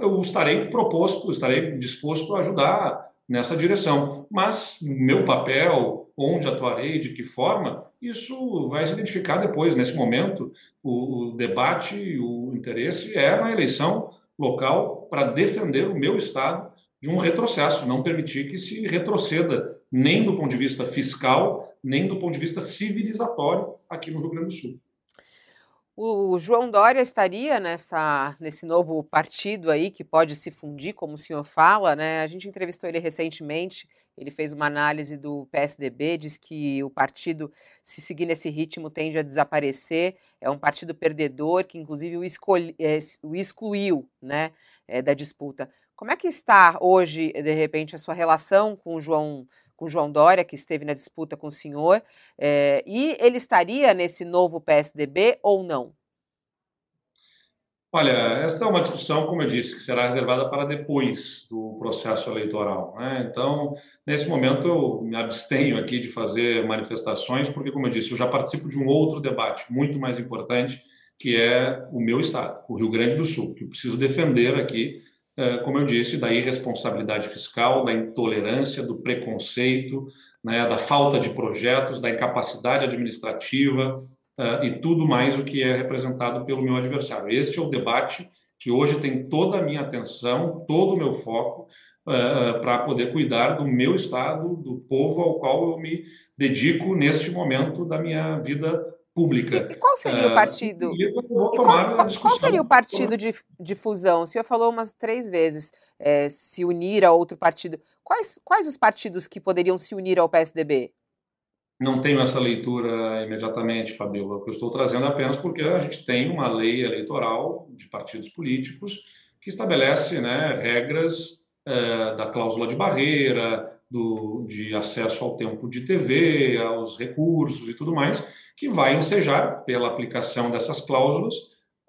eu estarei proposto, estarei disposto a ajudar nessa direção. Mas meu papel, onde atuarei, de que forma, isso vai se identificar depois. Nesse momento, o, o debate, o interesse é na eleição local para defender o meu Estado de um retrocesso, não permitir que se retroceda nem do ponto de vista fiscal, nem do ponto de vista civilizatório aqui no Rio Grande do Sul. O João Dória estaria nessa, nesse novo partido aí que pode se fundir, como o senhor fala, né? A gente entrevistou ele recentemente, ele fez uma análise do PSDB, diz que o partido, se seguir nesse ritmo, tende a desaparecer. É um partido perdedor, que inclusive o, escolhi, é, o excluiu né, é, da disputa. Como é que está hoje, de repente, a sua relação com o João com João Dória, que esteve na disputa com o senhor, é, e ele estaria nesse novo PSDB ou não? Olha, esta é uma discussão, como eu disse, que será reservada para depois do processo eleitoral. Né? Então, nesse momento, eu me abstenho aqui de fazer manifestações, porque, como eu disse, eu já participo de um outro debate muito mais importante, que é o meu estado, o Rio Grande do Sul, que eu preciso defender aqui como eu disse, da irresponsabilidade fiscal, da intolerância, do preconceito, né, da falta de projetos, da incapacidade administrativa uh, e tudo mais o que é representado pelo meu adversário. Este é o debate que hoje tem toda a minha atenção, todo o meu foco uh, para poder cuidar do meu estado, do povo ao qual eu me dedico neste momento da minha vida pública. E, qual seria o partido? E qual, qual, seria o partido de, de fusão? O senhor falou umas três vezes é, se unir a outro partido. Quais, quais os partidos que poderiam se unir ao PSDB? Não tenho essa leitura imediatamente, que eu estou trazendo é apenas porque a gente tem uma lei eleitoral de partidos políticos que estabelece né, regras uh, da cláusula de barreira, do, de acesso ao tempo de TV, aos recursos e tudo mais, que vai ensejar, pela aplicação dessas cláusulas,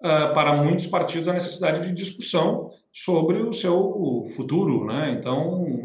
uh, para muitos partidos a necessidade de discussão sobre o seu futuro. Né? Então,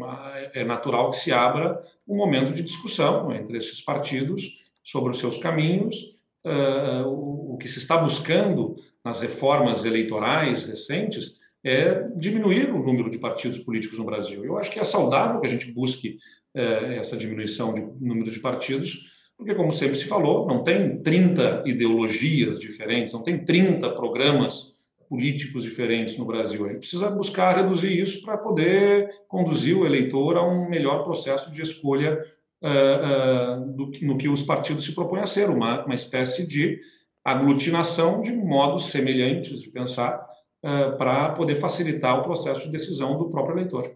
é natural que se abra um momento de discussão entre esses partidos sobre os seus caminhos, uh, o, o que se está buscando nas reformas eleitorais recentes é diminuir o número de partidos políticos no Brasil. Eu acho que é saudável que a gente busque é, essa diminuição de número de partidos, porque, como sempre se falou, não tem 30 ideologias diferentes, não tem 30 programas políticos diferentes no Brasil. A gente precisa buscar reduzir isso para poder conduzir o eleitor a um melhor processo de escolha uh, uh, do, no que os partidos se propõem a ser, uma, uma espécie de aglutinação de modos semelhantes de pensar uh, para poder facilitar o processo de decisão do próprio eleitor.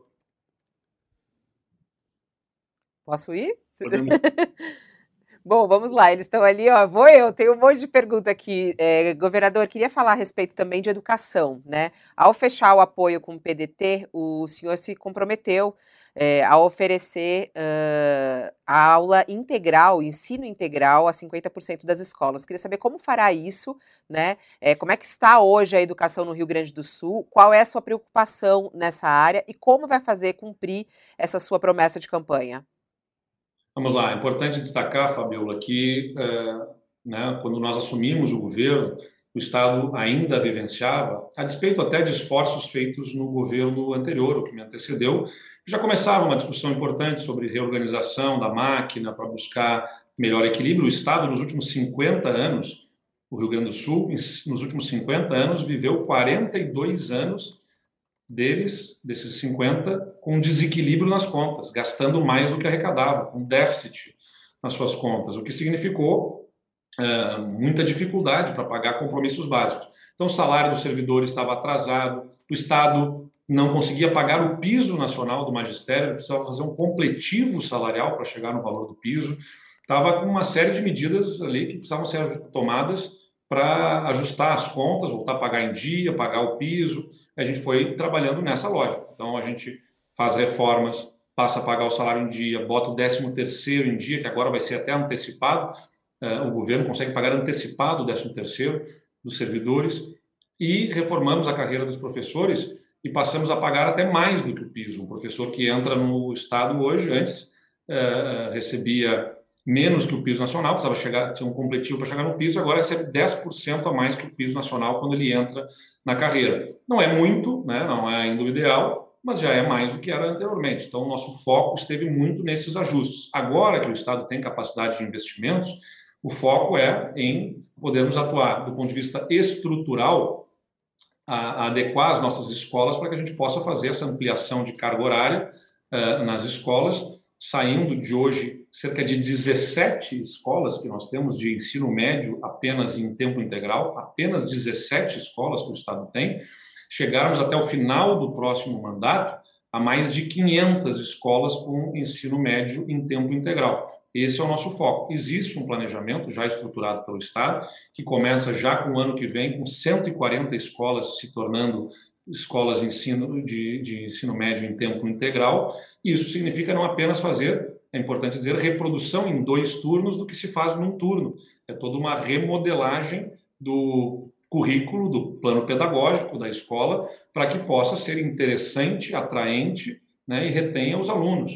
Posso ir? Bom, vamos lá, eles estão ali, ó. Vou eu, tenho um monte de pergunta aqui. É, governador, queria falar a respeito também de educação, né? Ao fechar o apoio com o PDT, o senhor se comprometeu é, a oferecer uh, a aula integral, ensino integral a 50% das escolas. Queria saber como fará isso, né? É, como é que está hoje a educação no Rio Grande do Sul? Qual é a sua preocupação nessa área e como vai fazer cumprir essa sua promessa de campanha? Vamos lá, é importante destacar, Fabiola, que é, né, quando nós assumimos o governo, o Estado ainda vivenciava, a despeito até de esforços feitos no governo anterior, o que me antecedeu, já começava uma discussão importante sobre reorganização da máquina para buscar melhor equilíbrio. O Estado, nos últimos 50 anos, o Rio Grande do Sul, nos últimos 50 anos, viveu 42 anos deles, desses 50, com desequilíbrio nas contas, gastando mais do que arrecadava, com déficit nas suas contas, o que significou uh, muita dificuldade para pagar compromissos básicos. Então, o salário dos servidores estava atrasado, o Estado não conseguia pagar o piso nacional do magistério, precisava fazer um completivo salarial para chegar no valor do piso, estava com uma série de medidas ali que precisavam ser tomadas para ajustar as contas, voltar a pagar em dia, pagar o piso, a gente foi trabalhando nessa lógica. Então, a gente faz reformas, passa a pagar o salário em dia, bota o 13 terceiro em dia, que agora vai ser até antecipado, o governo consegue pagar antecipado o 13 terceiro dos servidores, e reformamos a carreira dos professores e passamos a pagar até mais do que o piso. Um professor que entra no Estado hoje, antes, uh, recebia menos que o piso nacional, precisava chegar, tinha um completivo para chegar no piso, agora recebe 10% a mais que o piso nacional quando ele entra na carreira. Não é muito, né, não é ainda o ideal, mas já é mais do que era anteriormente. Então, o nosso foco esteve muito nesses ajustes. Agora que o Estado tem capacidade de investimentos, o foco é em podermos atuar do ponto de vista estrutural, a, a adequar as nossas escolas para que a gente possa fazer essa ampliação de carga horária uh, nas escolas, saindo de hoje cerca de 17 escolas que nós temos de ensino médio apenas em tempo integral, apenas 17 escolas que o Estado tem, chegarmos até o final do próximo mandato a mais de 500 escolas com ensino médio em tempo integral. Esse é o nosso foco. Existe um planejamento já estruturado pelo Estado, que começa já com o ano que vem, com 140 escolas se tornando escolas de ensino, de, de ensino médio em tempo integral. Isso significa não apenas fazer é importante dizer, reprodução em dois turnos do que se faz num turno. É toda uma remodelagem do currículo, do plano pedagógico da escola, para que possa ser interessante, atraente né, e retenha os alunos.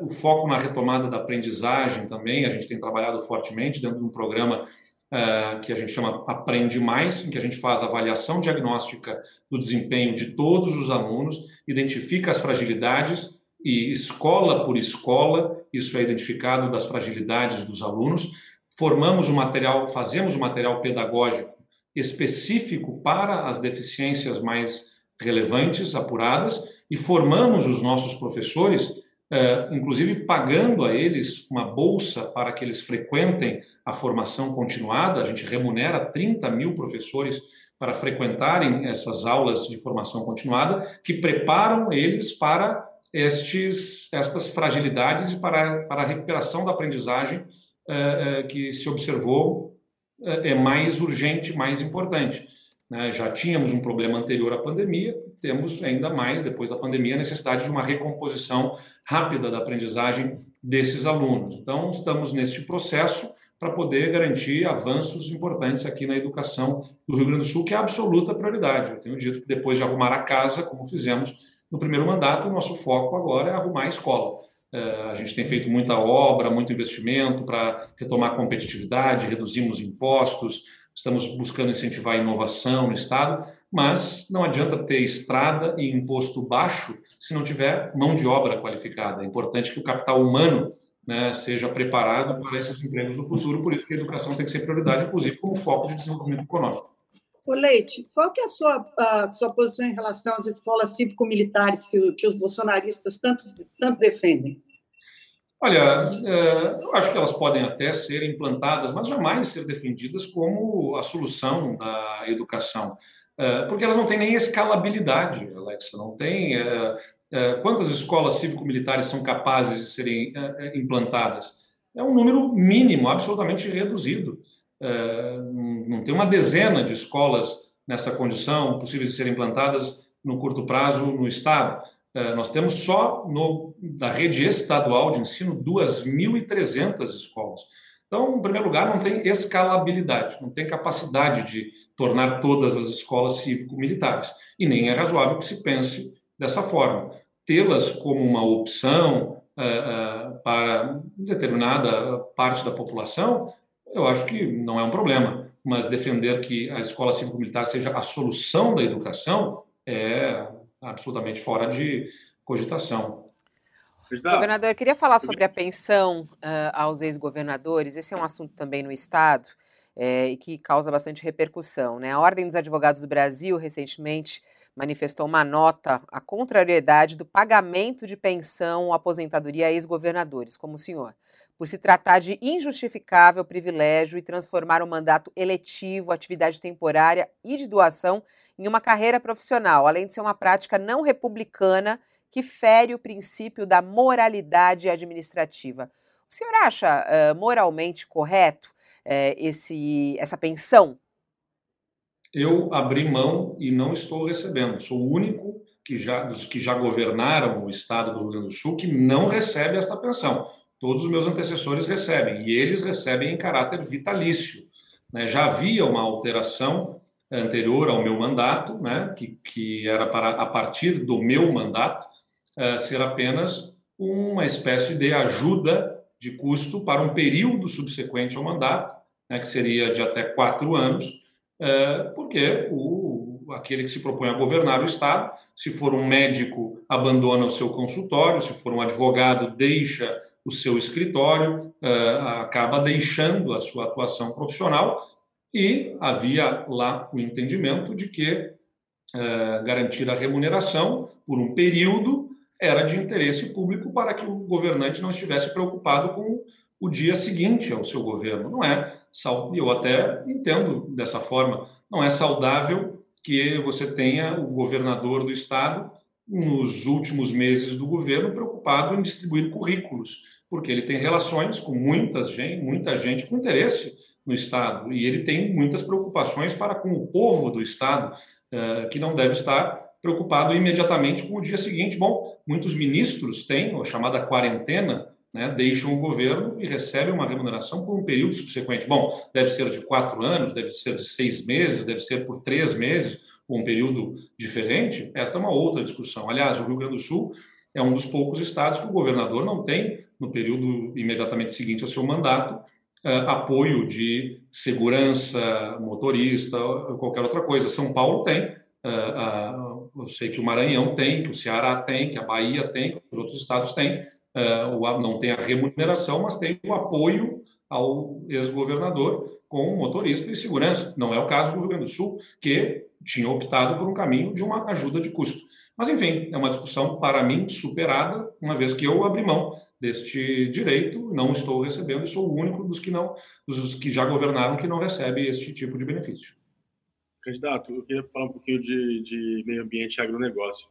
O foco na retomada da aprendizagem também, a gente tem trabalhado fortemente dentro de um programa é, que a gente chama Aprende Mais, em que a gente faz avaliação diagnóstica do desempenho de todos os alunos, identifica as fragilidades e escola por escola, isso é identificado das fragilidades dos alunos. Formamos o material, fazemos o material pedagógico específico para as deficiências mais relevantes, apuradas, e formamos os nossos professores, eh, inclusive pagando a eles uma bolsa para que eles frequentem a formação continuada. A gente remunera 30 mil professores para frequentarem essas aulas de formação continuada, que preparam eles para estes, estas fragilidades e para, para a recuperação da aprendizagem eh, eh, que se observou eh, é mais urgente, mais importante. Né? Já tínhamos um problema anterior à pandemia, temos ainda mais, depois da pandemia, a necessidade de uma recomposição rápida da aprendizagem desses alunos. Então, estamos neste processo para poder garantir avanços importantes aqui na educação do Rio Grande do Sul, que é absoluta prioridade. Eu tenho dito que depois de arrumar a casa, como fizemos no primeiro mandato, o nosso foco agora é arrumar a escola. É, a gente tem feito muita obra, muito investimento para retomar a competitividade, reduzimos impostos, estamos buscando incentivar a inovação no Estado, mas não adianta ter estrada e imposto baixo se não tiver mão de obra qualificada. É importante que o capital humano né, seja preparado para esses empregos do futuro, por isso que a educação tem que ser prioridade, inclusive como foco de desenvolvimento econômico. O Leite, qual que é a sua, a sua posição em relação às escolas cívico-militares que, que os bolsonaristas tanto, tanto defendem? Olha, é, eu acho que elas podem até ser implantadas, mas jamais ser defendidas como a solução da educação, porque elas não têm nem escalabilidade, Alexa, não tem... É, quantas escolas cívico-militares são capazes de serem implantadas? é um número mínimo, absolutamente reduzido. É, não tem uma dezena de escolas nessa condição possíveis de serem implantadas no curto prazo no Estado. É, nós temos só no, da rede estadual de ensino 2.300 escolas. Então, em primeiro lugar, não tem escalabilidade, não tem capacidade de tornar todas as escolas cívico-militares. E nem é razoável que se pense dessa forma. Tê-las como uma opção uh, uh, para determinada parte da população, eu acho que não é um problema. Mas defender que a escola cívico-militar seja a solução da educação é absolutamente fora de cogitação. Governador, eu queria falar sobre a pensão uh, aos ex-governadores. Esse é um assunto também no Estado é, e que causa bastante repercussão. Né? A Ordem dos Advogados do Brasil recentemente manifestou uma nota à contrariedade do pagamento de pensão ou aposentadoria a ex-governadores, como o senhor, por se tratar de injustificável privilégio e transformar o mandato eletivo, atividade temporária e de doação em uma carreira profissional, além de ser uma prática não republicana que fere o princípio da moralidade administrativa. O senhor acha uh, moralmente correto uh, esse, essa pensão? Eu abri mão e não estou recebendo. Sou o único que já, dos que já governaram o estado do Rio Grande do Sul que não recebe esta pensão. Todos os meus antecessores recebem, e eles recebem em caráter vitalício. Né? Já havia uma alteração anterior ao meu mandato, né? que, que era para a partir do meu mandato, uh, ser apenas uma espécie de ajuda de custo para um período subsequente ao mandato, né, que seria de até quatro anos, uh, porque o, aquele que se propõe a governar o Estado, se for um médico, abandona o seu consultório, se for um advogado, deixa o seu escritório, uh, acaba deixando a sua atuação profissional e havia lá o entendimento de que garantir a remuneração por um período era de interesse público para que o governante não estivesse preocupado com o dia seguinte ao seu governo. Não é, eu até entendo dessa forma, não é saudável que você tenha o governador do estado nos últimos meses do governo preocupado em distribuir currículos, porque ele tem relações com muita gente, muita gente com interesse no estado e ele tem muitas preocupações para com o povo do estado eh, que não deve estar preocupado imediatamente com o dia seguinte. Bom, muitos ministros têm a chamada quarentena, né, deixam o governo e recebem uma remuneração por um período subsequente. Bom, deve ser de quatro anos, deve ser de seis meses, deve ser por três meses, ou um período diferente. Esta é uma outra discussão. Aliás, o Rio Grande do Sul é um dos poucos estados que o governador não tem, no período imediatamente seguinte ao seu mandato, Uh, apoio de segurança, motorista, qualquer outra coisa. São Paulo tem, uh, eu sei que o Maranhão tem, que o Ceará tem, que a Bahia tem, que os outros estados têm, uh, não tem a remuneração, mas tem o apoio ao ex-governador com motorista e segurança. Não é o caso do Rio Grande do Sul, que tinha optado por um caminho de uma ajuda de custo. Mas, enfim, é uma discussão, para mim, superada, uma vez que eu abri mão deste direito, não estou recebendo e sou o único dos que não, dos que já governaram que não recebe este tipo de benefício. Candidato, eu queria falar um pouquinho de, de meio ambiente e agronegócio.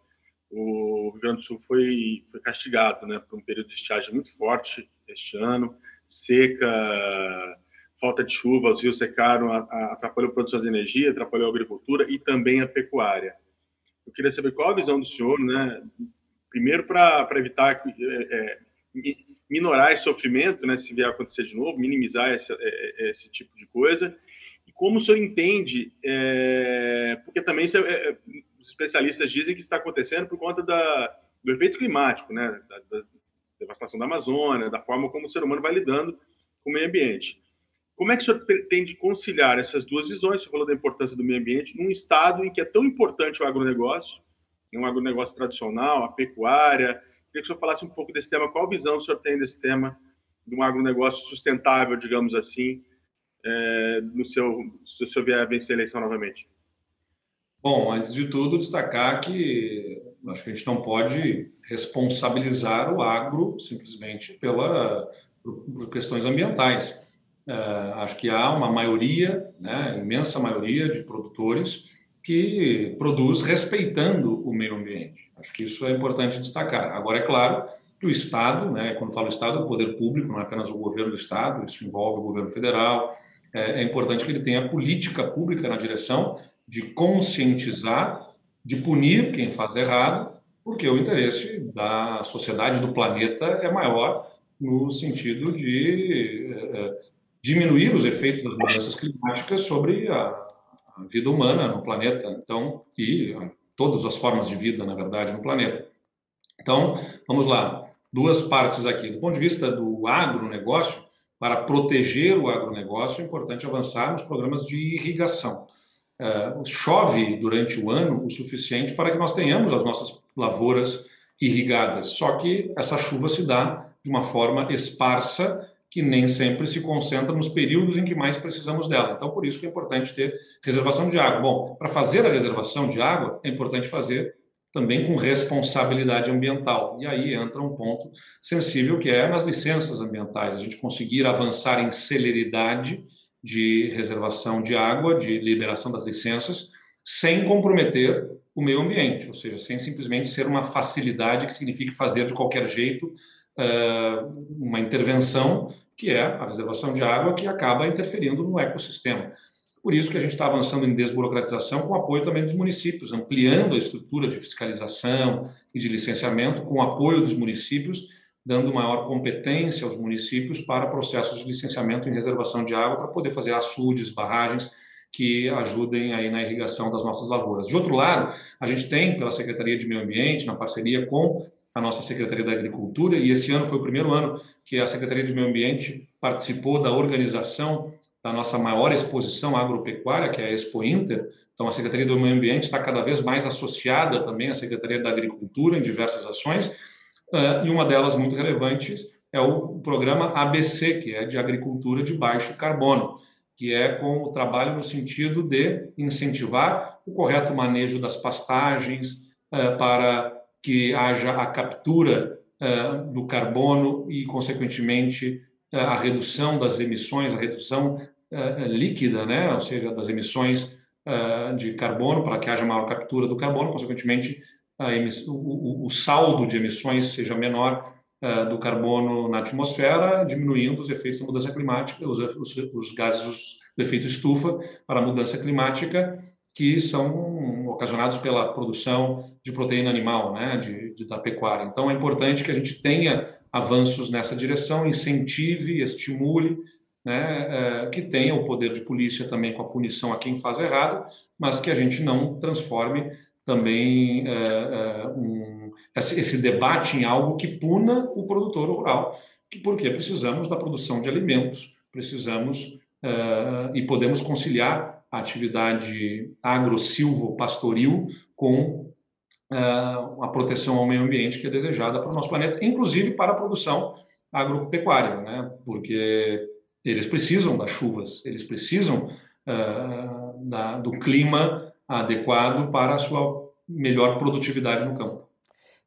O Rio Grande do Sul foi, foi castigado né, por um período de estiagem muito forte este ano, seca, falta de chuva, os rios secaram, atrapalhou a produção de energia, atrapalhou a agricultura e também a pecuária. Eu queria saber qual a visão do senhor, né? primeiro para evitar é, é, minorar esse sofrimento, né, se vier a acontecer de novo, minimizar é, é, esse tipo de coisa, como o senhor entende, é, porque também é, é, os especialistas dizem que está acontecendo por conta da, do efeito climático, né, da, da, devastação da Amazônia, da forma como o ser humano vai lidando com o meio ambiente. Como é que o senhor pretende conciliar essas duas visões? Você falou da importância do meio ambiente num estado em que é tão importante o agronegócio, um agronegócio tradicional, a pecuária. Queria que o senhor falasse um pouco desse tema. Qual visão o senhor tem desse tema de um agronegócio sustentável, digamos assim, é, no seu, se o senhor vier a vencer a eleição novamente? Bom, antes de tudo, destacar que acho que a gente não pode responsabilizar o agro simplesmente pela, por, por questões ambientais. É, acho que há uma maioria, né, imensa maioria de produtores que produz respeitando o meio ambiente. Acho que isso é importante destacar. Agora, é claro que o Estado, né, quando falo Estado, é o poder público, não é apenas o governo do Estado, isso envolve o governo federal. É, é importante que ele tenha política pública na direção de conscientizar, de punir quem faz errado, porque o interesse da sociedade, do planeta, é maior no sentido de é, diminuir os efeitos das mudanças climáticas sobre a, a vida humana no planeta, então, e todas as formas de vida, na verdade, no planeta. Então, vamos lá, duas partes aqui. Do ponto de vista do agronegócio, para proteger o agronegócio, é importante avançar nos programas de irrigação. Uh, chove durante o ano o suficiente para que nós tenhamos as nossas lavouras irrigadas. Só que essa chuva se dá de uma forma esparsa que nem sempre se concentra nos períodos em que mais precisamos dela. Então, por isso que é importante ter reservação de água. Bom, para fazer a reservação de água, é importante fazer também com responsabilidade ambiental. E aí entra um ponto sensível que é nas licenças ambientais, a gente conseguir avançar em celeridade de reservação de água, de liberação das licenças, sem comprometer o meio ambiente, ou seja, sem simplesmente ser uma facilidade que signifique fazer de qualquer jeito uma intervenção que é a reservação de água que acaba interferindo no ecossistema. Por isso que a gente está avançando em desburocratização com apoio também dos municípios, ampliando a estrutura de fiscalização e de licenciamento com apoio dos municípios, dando maior competência aos municípios para processos de licenciamento em reservação de água para poder fazer açudes, barragens que ajudem aí na irrigação das nossas lavouras. De outro lado, a gente tem pela Secretaria de Meio Ambiente, na parceria com a nossa Secretaria da Agricultura, e esse ano foi o primeiro ano que a Secretaria de Meio Ambiente participou da organização da nossa maior exposição agropecuária, que é a Expo Inter. Então, a Secretaria do Meio Ambiente está cada vez mais associada também à Secretaria da Agricultura em diversas ações, uh, e uma delas muito relevante é o programa ABC, que é de agricultura de baixo carbono, que é com o trabalho no sentido de incentivar o correto manejo das pastagens uh, para que haja a captura uh, do carbono e, consequentemente, a redução das emissões, a redução uh, líquida, né? ou seja, das emissões de carbono, para que haja maior captura do carbono, consequentemente, o, o, saldo de emissões seja menor do carbono na atmosfera, diminuindo os efeitos da mudança climática, os, os, os gases do efeito estufa para a mudança climática que são ocasionados pela produção de proteína animal, né, de, de, da pecuária. Então, é importante que a gente tenha avanços nessa direção, incentive, estimule, né, é, que tenha o poder de polícia também com a punição a quem faz errado, mas que a gente não transforme também é, é, um, esse, debate em algo que puna o produtor rural, porque precisamos da produção de alimentos, precisamos e podemos conciliar a atividade agro-silvo-pastoril com a proteção ao meio ambiente que é desejada para o nosso planeta, inclusive para a produção agropecuária, né? porque eles precisam das chuvas, eles precisam uh, da, do clima adequado para a sua melhor produtividade no campo.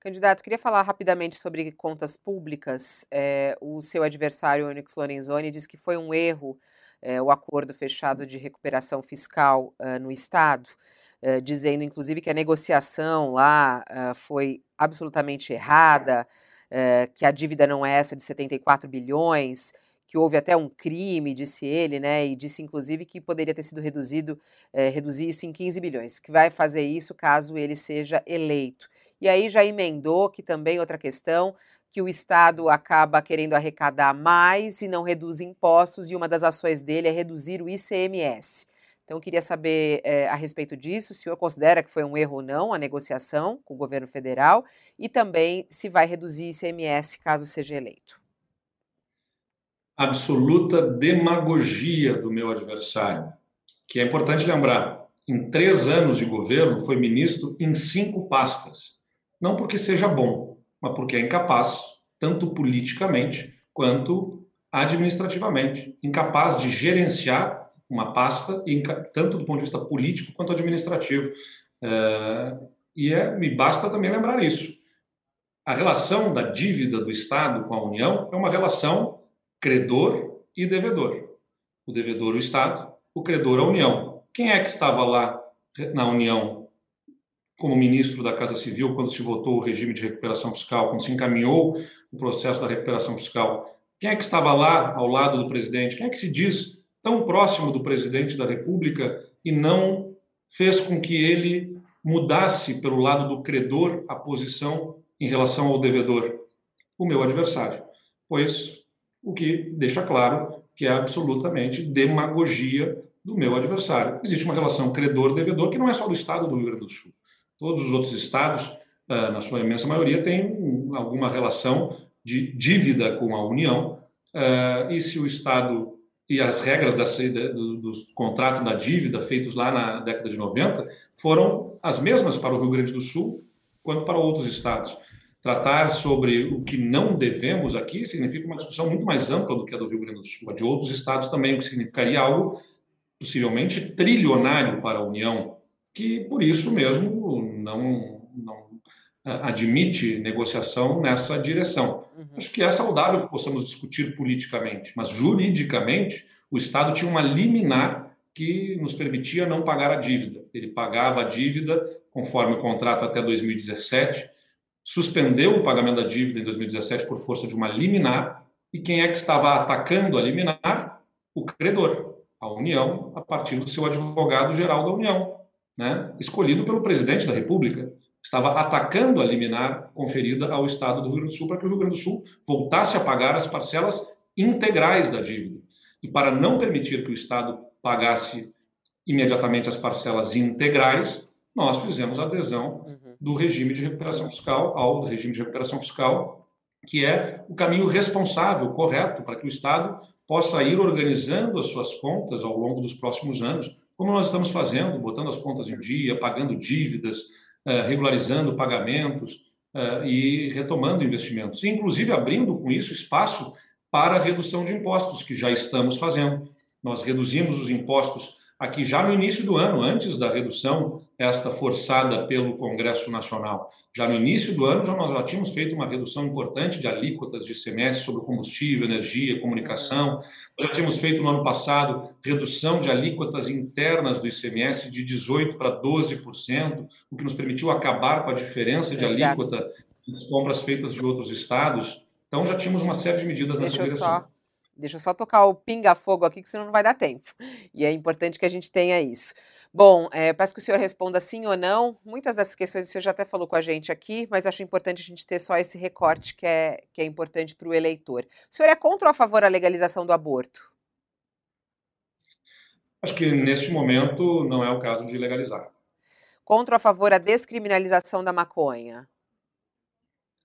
Candidato, queria falar rapidamente sobre contas públicas. É, o seu adversário, Onyx Lorenzoni, diz que foi um erro é, o acordo fechado de recuperação fiscal uh, no Estado, uh, dizendo inclusive que a negociação lá uh, foi absolutamente errada, que a dívida não é essa de 74 bilhões, que houve até um crime, disse ele, né, e disse inclusive que poderia ter sido reduzido, reduzir isso em 15 bilhões, que vai fazer isso caso ele seja eleito. E aí já emendou que também outra questão, que o Estado acaba querendo arrecadar mais e não reduz impostos, e uma das ações dele é reduzir o ICMS. Então, queria saber é, a respeito disso, se o senhor considera que foi um erro ou não a negociação com o governo federal e também se vai reduzir ICMS caso seja eleito. Absoluta demagogia do meu adversário, que é importante lembrar. Em três anos de governo, foi ministro em cinco pastas. Não porque seja bom, mas porque é incapaz, tanto politicamente quanto administrativamente, incapaz de gerenciar uma pasta, tanto do ponto de vista político quanto administrativo. É, e é, me basta também lembrar isso. A relação da dívida do Estado com a União é uma relação credor e devedor. O devedor, o Estado, o credor, a União. Quem é que estava lá na União como ministro da Casa Civil quando se votou o regime de recuperação fiscal, quando se encaminhou o processo da recuperação fiscal? Quem é que estava lá ao lado do presidente? Quem é que se diz tão próximo do presidente da República e não fez com que ele mudasse pelo lado do credor a posição em relação ao devedor? O meu adversário. Pois o que deixa claro que é absolutamente demagogia do meu adversário. Existe uma relação credor-devedor que não é só do Estado do Rio Grande do Sul. Todos os outros estados, ah, na sua imensa maioria, têm alguma relação de dívida com a União. Ah, e se o Estado e as regras da, do, do contrato da dívida feitos lá na década de 90 foram as mesmas para o Rio Grande do Sul quanto para outros estados. Tratar sobre o que não devemos aqui significa uma discussão muito mais ampla do que a do Rio Grande do Sul. A de outros estados também, o que significaria algo possivelmente trilionário para a União, que por isso mesmo não, não admite negociação nessa direção. Uhum. Acho que é saudável que possamos discutir politicamente, mas juridicamente o Estado tinha uma liminar que nos permitia não pagar a dívida. Ele pagava a dívida conforme o contrato até 2017, suspendeu o pagamento da dívida em 2017 por força de uma liminar, e quem é que estava atacando a liminar? O credor a União a partir do seu advogado-geral da União, né, escolhido pelo presidente da República. Estava atacando a liminar conferida ao Estado do Rio Grande do Sul para que o Rio Grande do Sul voltasse a pagar as parcelas integrais da dívida. E para não permitir que o Estado pagasse imediatamente as parcelas integrais, nós fizemos a adesão uhum. do regime de recuperação fiscal ao regime de recuperação fiscal, que é o caminho responsável, correto, para que o Estado possa ir organizando as suas contas ao longo dos próximos anos, como nós estamos fazendo, botando as contas em dia, pagando dívidas, regularizando pagamentos eh, e retomando investimentos, inclusive abrindo com isso espaço para redução de impostos, que já estamos fazendo. Nós reduzimos os impostos aqui já no início do ano, antes da redução esta forçada pelo Congresso Nacional. Já no início do ano, já nós já tínhamos feito uma redução importante de alíquotas de ICMS sobre combustível, energia, comunicação. Nós já tínhamos feito no ano passado redução de alíquotas internas do ICMS de 18% para 12%, o que nos permitiu acabar com a diferença de alíquota das compras feitas de outros estados. Então, já tínhamos uma série de medidas nessa Deixa direção. Só Deixa eu só tocar o pinga-fogo aqui, que senão não vai dar tempo. E é importante que a gente tenha isso. Bom, é, peço que o senhor responda sim ou não. Muitas dessas questões o senhor já até falou com a gente aqui, mas acho importante a gente ter só esse recorte que é, que é importante para o eleitor. O senhor é contra ou a favor da legalização do aborto? Acho que neste momento não é o caso de legalizar. Contra ou a favor a descriminalização da maconha?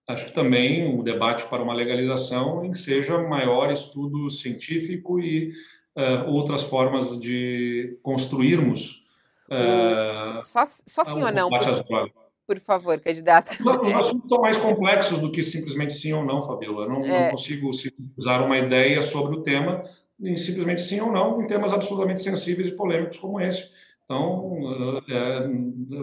Acho que também o debate para uma legalização seja maior estudo científico e uh, outras formas de construirmos. Uh, só, só sim ou não, por, por, favor, candidata. Os assuntos são mais complexos do que simplesmente sim ou não, Fabiola. Eu não, é. não consigo usar uma ideia sobre o tema em simplesmente sim ou não, em temas absolutamente sensíveis e polêmicos como esse. Então, é,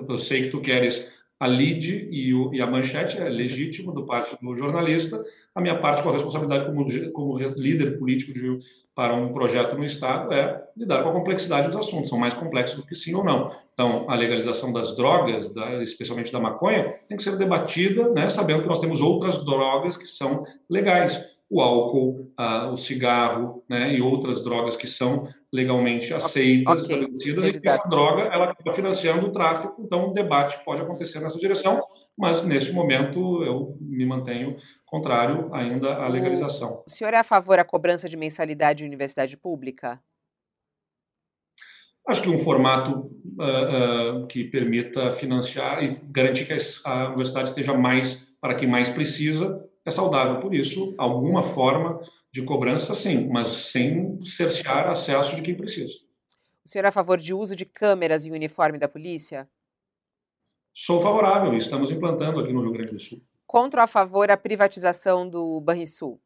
eu sei que tu queres a lead e, o, e, a manchete é legítimo do parte do jornalista. A minha parte com a responsabilidade como, como líder político de, para um projeto no Estado é lidar com a complexidade dos assuntos. São mais complexos do que sim ou não. Então, a legalização das drogas, da, especialmente da maconha, tem que ser debatida, né, sabendo que nós temos outras drogas que são legais o álcool, o cigarro né, e outras drogas que são legalmente aceitas, okay. estabelecidas, e que essa droga ela acaba financiando o tráfico, então o debate pode acontecer nessa direção, mas neste momento eu me mantenho contrário ainda à legalização. O senhor é a favor da cobrança de mensalidade de universidade pública? Acho que um formato uh, uh, que permita financiar e garantir que a universidade esteja mais para quem mais precisa é saudável. Por isso, alguma forma de cobrança, sim, mas sem cercear acesso de quem precisa. O senhor é a favor de uso de câmeras em uniforme da polícia? Sou favorável, estamos implantando aqui no Rio Grande do Sul. Contra ou a favor a privatização do Banrisul?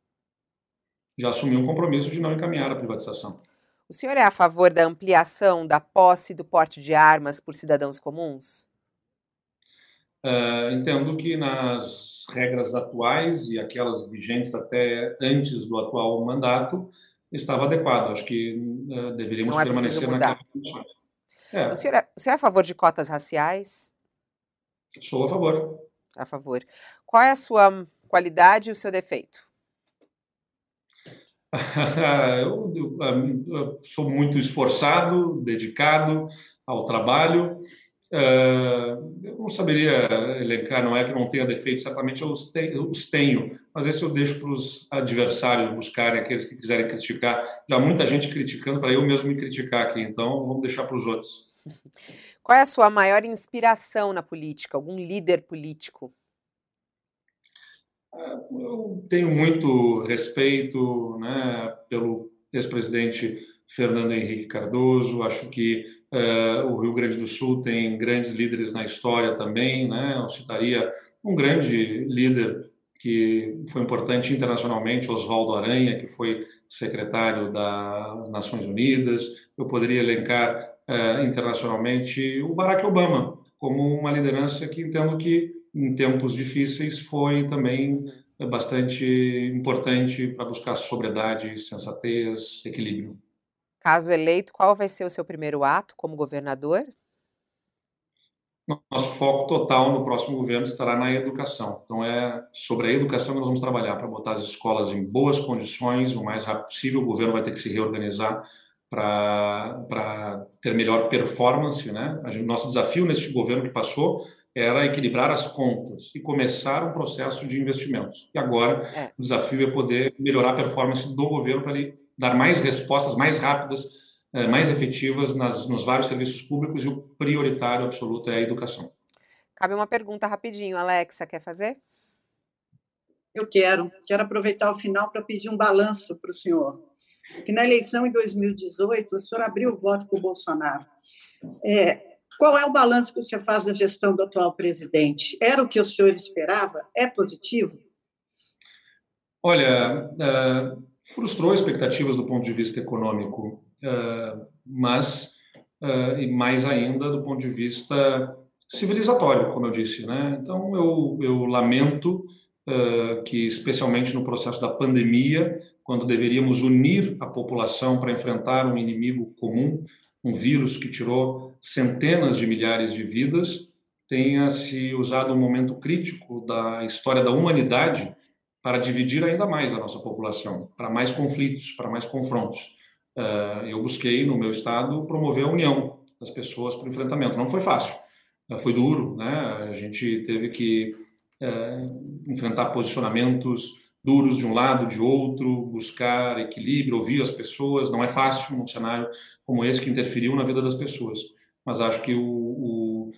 Já assumi um compromisso de não encaminhar a privatização. O senhor é a favor da ampliação da posse do porte de armas por cidadãos comuns? Uh, entendo que nas regras atuais e aquelas vigentes até antes do atual mandato estava adequado. Acho que uh, deveríamos é permanecer naquela É. O, senhor é, o senhor é a favor de cotas raciais? Sou a favor. A favor. Qual é a sua qualidade e o seu defeito? eu, eu, eu, sou muito esforçado, dedicado ao trabalho. Uh, eu não saberia elencar, não é que não tenha defeitos, certamente eu os, tenho, os tenho, mas esse eu deixo para os adversários buscarem, aqueles que quiserem criticar. Já muita gente criticando para eu mesmo me criticar aqui, então vamos deixar para os outros. Qual é a sua maior inspiração na política? Algum líder político? Eu tenho muito respeito né, pelo ex-presidente Fernando Henrique Cardoso. Acho que uh, o Rio Grande do Sul tem grandes líderes na história também. Né? Eu citaria um grande líder que foi importante internacionalmente, Oswaldo Aranha, que foi secretário das Nações Unidas. Eu poderia elencar uh, internacionalmente o Barack Obama como uma liderança que entendo que em tempos difíceis foi também bastante importante para buscar sobriedade, sensatez, equilíbrio. Caso eleito, qual vai ser o seu primeiro ato como governador? Nosso foco total no próximo governo estará na educação. Então, é sobre a educação que nós vamos trabalhar para botar as escolas em boas condições, o mais rápido possível. O governo vai ter que se reorganizar para ter melhor performance. Né? O nosso desafio neste governo que passou era equilibrar as contas e começar um processo de investimentos. E agora é. o desafio é poder melhorar a performance do governo para ele dar mais respostas mais rápidas, eh, mais efetivas nas, nos vários serviços públicos e o prioritário absoluto é a educação. Cabe uma pergunta rapidinho, Alexa, quer fazer? Eu quero. Quero aproveitar o final para pedir um balanço para o senhor. Que na eleição em 2018, o senhor abriu o voto para o Bolsonaro. É, qual é o balanço que o senhor faz da gestão do atual presidente? Era o que o senhor esperava? É positivo? Olha, uh, frustrou expectativas do ponto de vista econômico, uh, mas, uh, e mais ainda do ponto de vista civilizatório, como eu disse. Né? Então, eu, eu lamento que, especialmente no processo da pandemia, quando deveríamos unir a população para enfrentar um inimigo comum, um vírus que tirou centenas de milhares de vidas, tenha se usado um momento crítico da história da humanidade para dividir ainda mais a nossa população, para mais conflitos, para mais confrontos. Uh, eu busquei, no meu estado, promover a união das pessoas para o enfrentamento. Não foi fácil, uh, foi duro, né? A gente teve que uh, enfrentar posicionamentos duros de um lado, de outro, buscar equilíbrio, ouvir as pessoas. Não é fácil num cenário como esse que interferiu na vida das pessoas. Mas acho que o, o,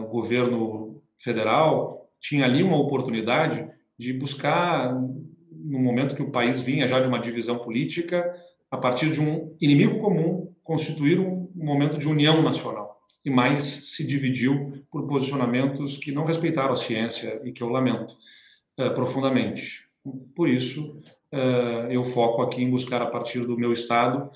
o governo federal tinha ali uma oportunidade de buscar, no momento que o país vinha já de uma divisão política, a partir de um inimigo comum, constituir um momento de união nacional. E mais se dividiu por posicionamentos que não respeitaram a ciência e que eu lamento uh, profundamente. Por isso, uh, eu foco aqui em buscar, a partir do meu Estado,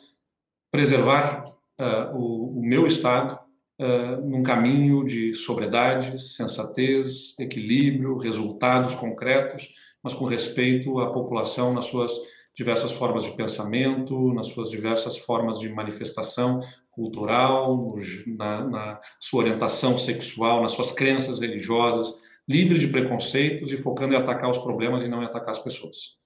preservar uh, o, o, meu Estado uh, num caminho de sobriedade, sensatez, equilíbrio, resultados concretos, mas com respeito à população nas suas diversas formas de pensamento, nas suas diversas formas de manifestação cultural, na, na sua orientação sexual, nas suas crenças religiosas, livre de preconceitos e focando em atacar os problemas e não em atacar as pessoas.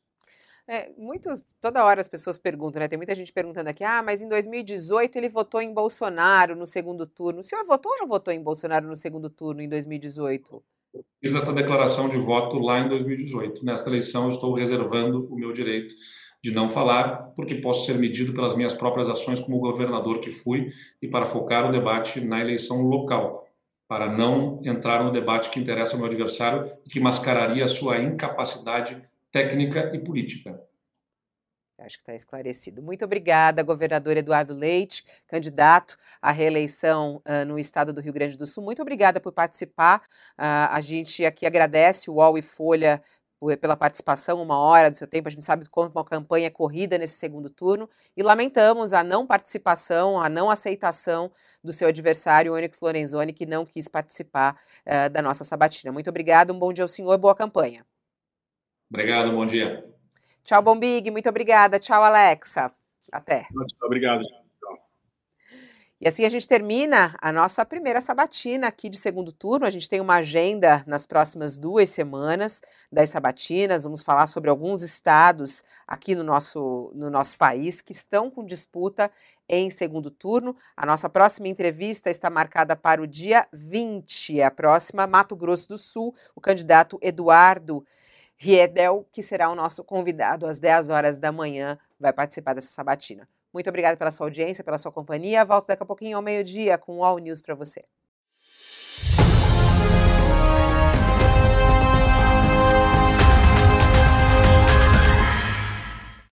É, muitos, toda hora as pessoas perguntam, né? Tem muita gente perguntando aqui, ah, mas em 2018 ele votou em Bolsonaro no segundo turno. O senhor votou ou não votou em Bolsonaro no segundo turno em 2018? Fiz essa declaração de voto lá em 2018. Nesta eleição, eu estou reservando o meu direito de não falar, porque posso ser medido pelas minhas próprias ações como governador que fui e para focar o debate na eleição local para não entrar no debate que interessa ao meu adversário e que mascararia a sua incapacidade técnica e política. Acho que está esclarecido. Muito obrigada, governador Eduardo Leite, candidato à reeleição uh, no estado do Rio Grande do Sul. Muito obrigada por participar. Uh, a gente aqui agradece o UOL e Folha pela participação, uma hora do seu tempo. A gente sabe como uma campanha é corrida nesse segundo turno e lamentamos a não participação, a não aceitação do seu adversário, Onyx Lorenzoni, que não quis participar uh, da nossa sabatina. Muito obrigado, um bom dia ao senhor, boa campanha. Obrigado, bom dia. Tchau, Bombig, muito obrigada. Tchau, Alexa. Até. Obrigado. E assim a gente termina a nossa primeira sabatina aqui de segundo turno. A gente tem uma agenda nas próximas duas semanas das sabatinas. Vamos falar sobre alguns estados aqui no nosso, no nosso país que estão com disputa em segundo turno. A nossa próxima entrevista está marcada para o dia 20. A próxima, Mato Grosso do Sul, o candidato Eduardo Riedel, que será o nosso convidado às 10 horas da manhã, vai participar dessa sabatina. Muito obrigada pela sua audiência, pela sua companhia. Volto daqui a pouquinho ao meio-dia com o All News para você.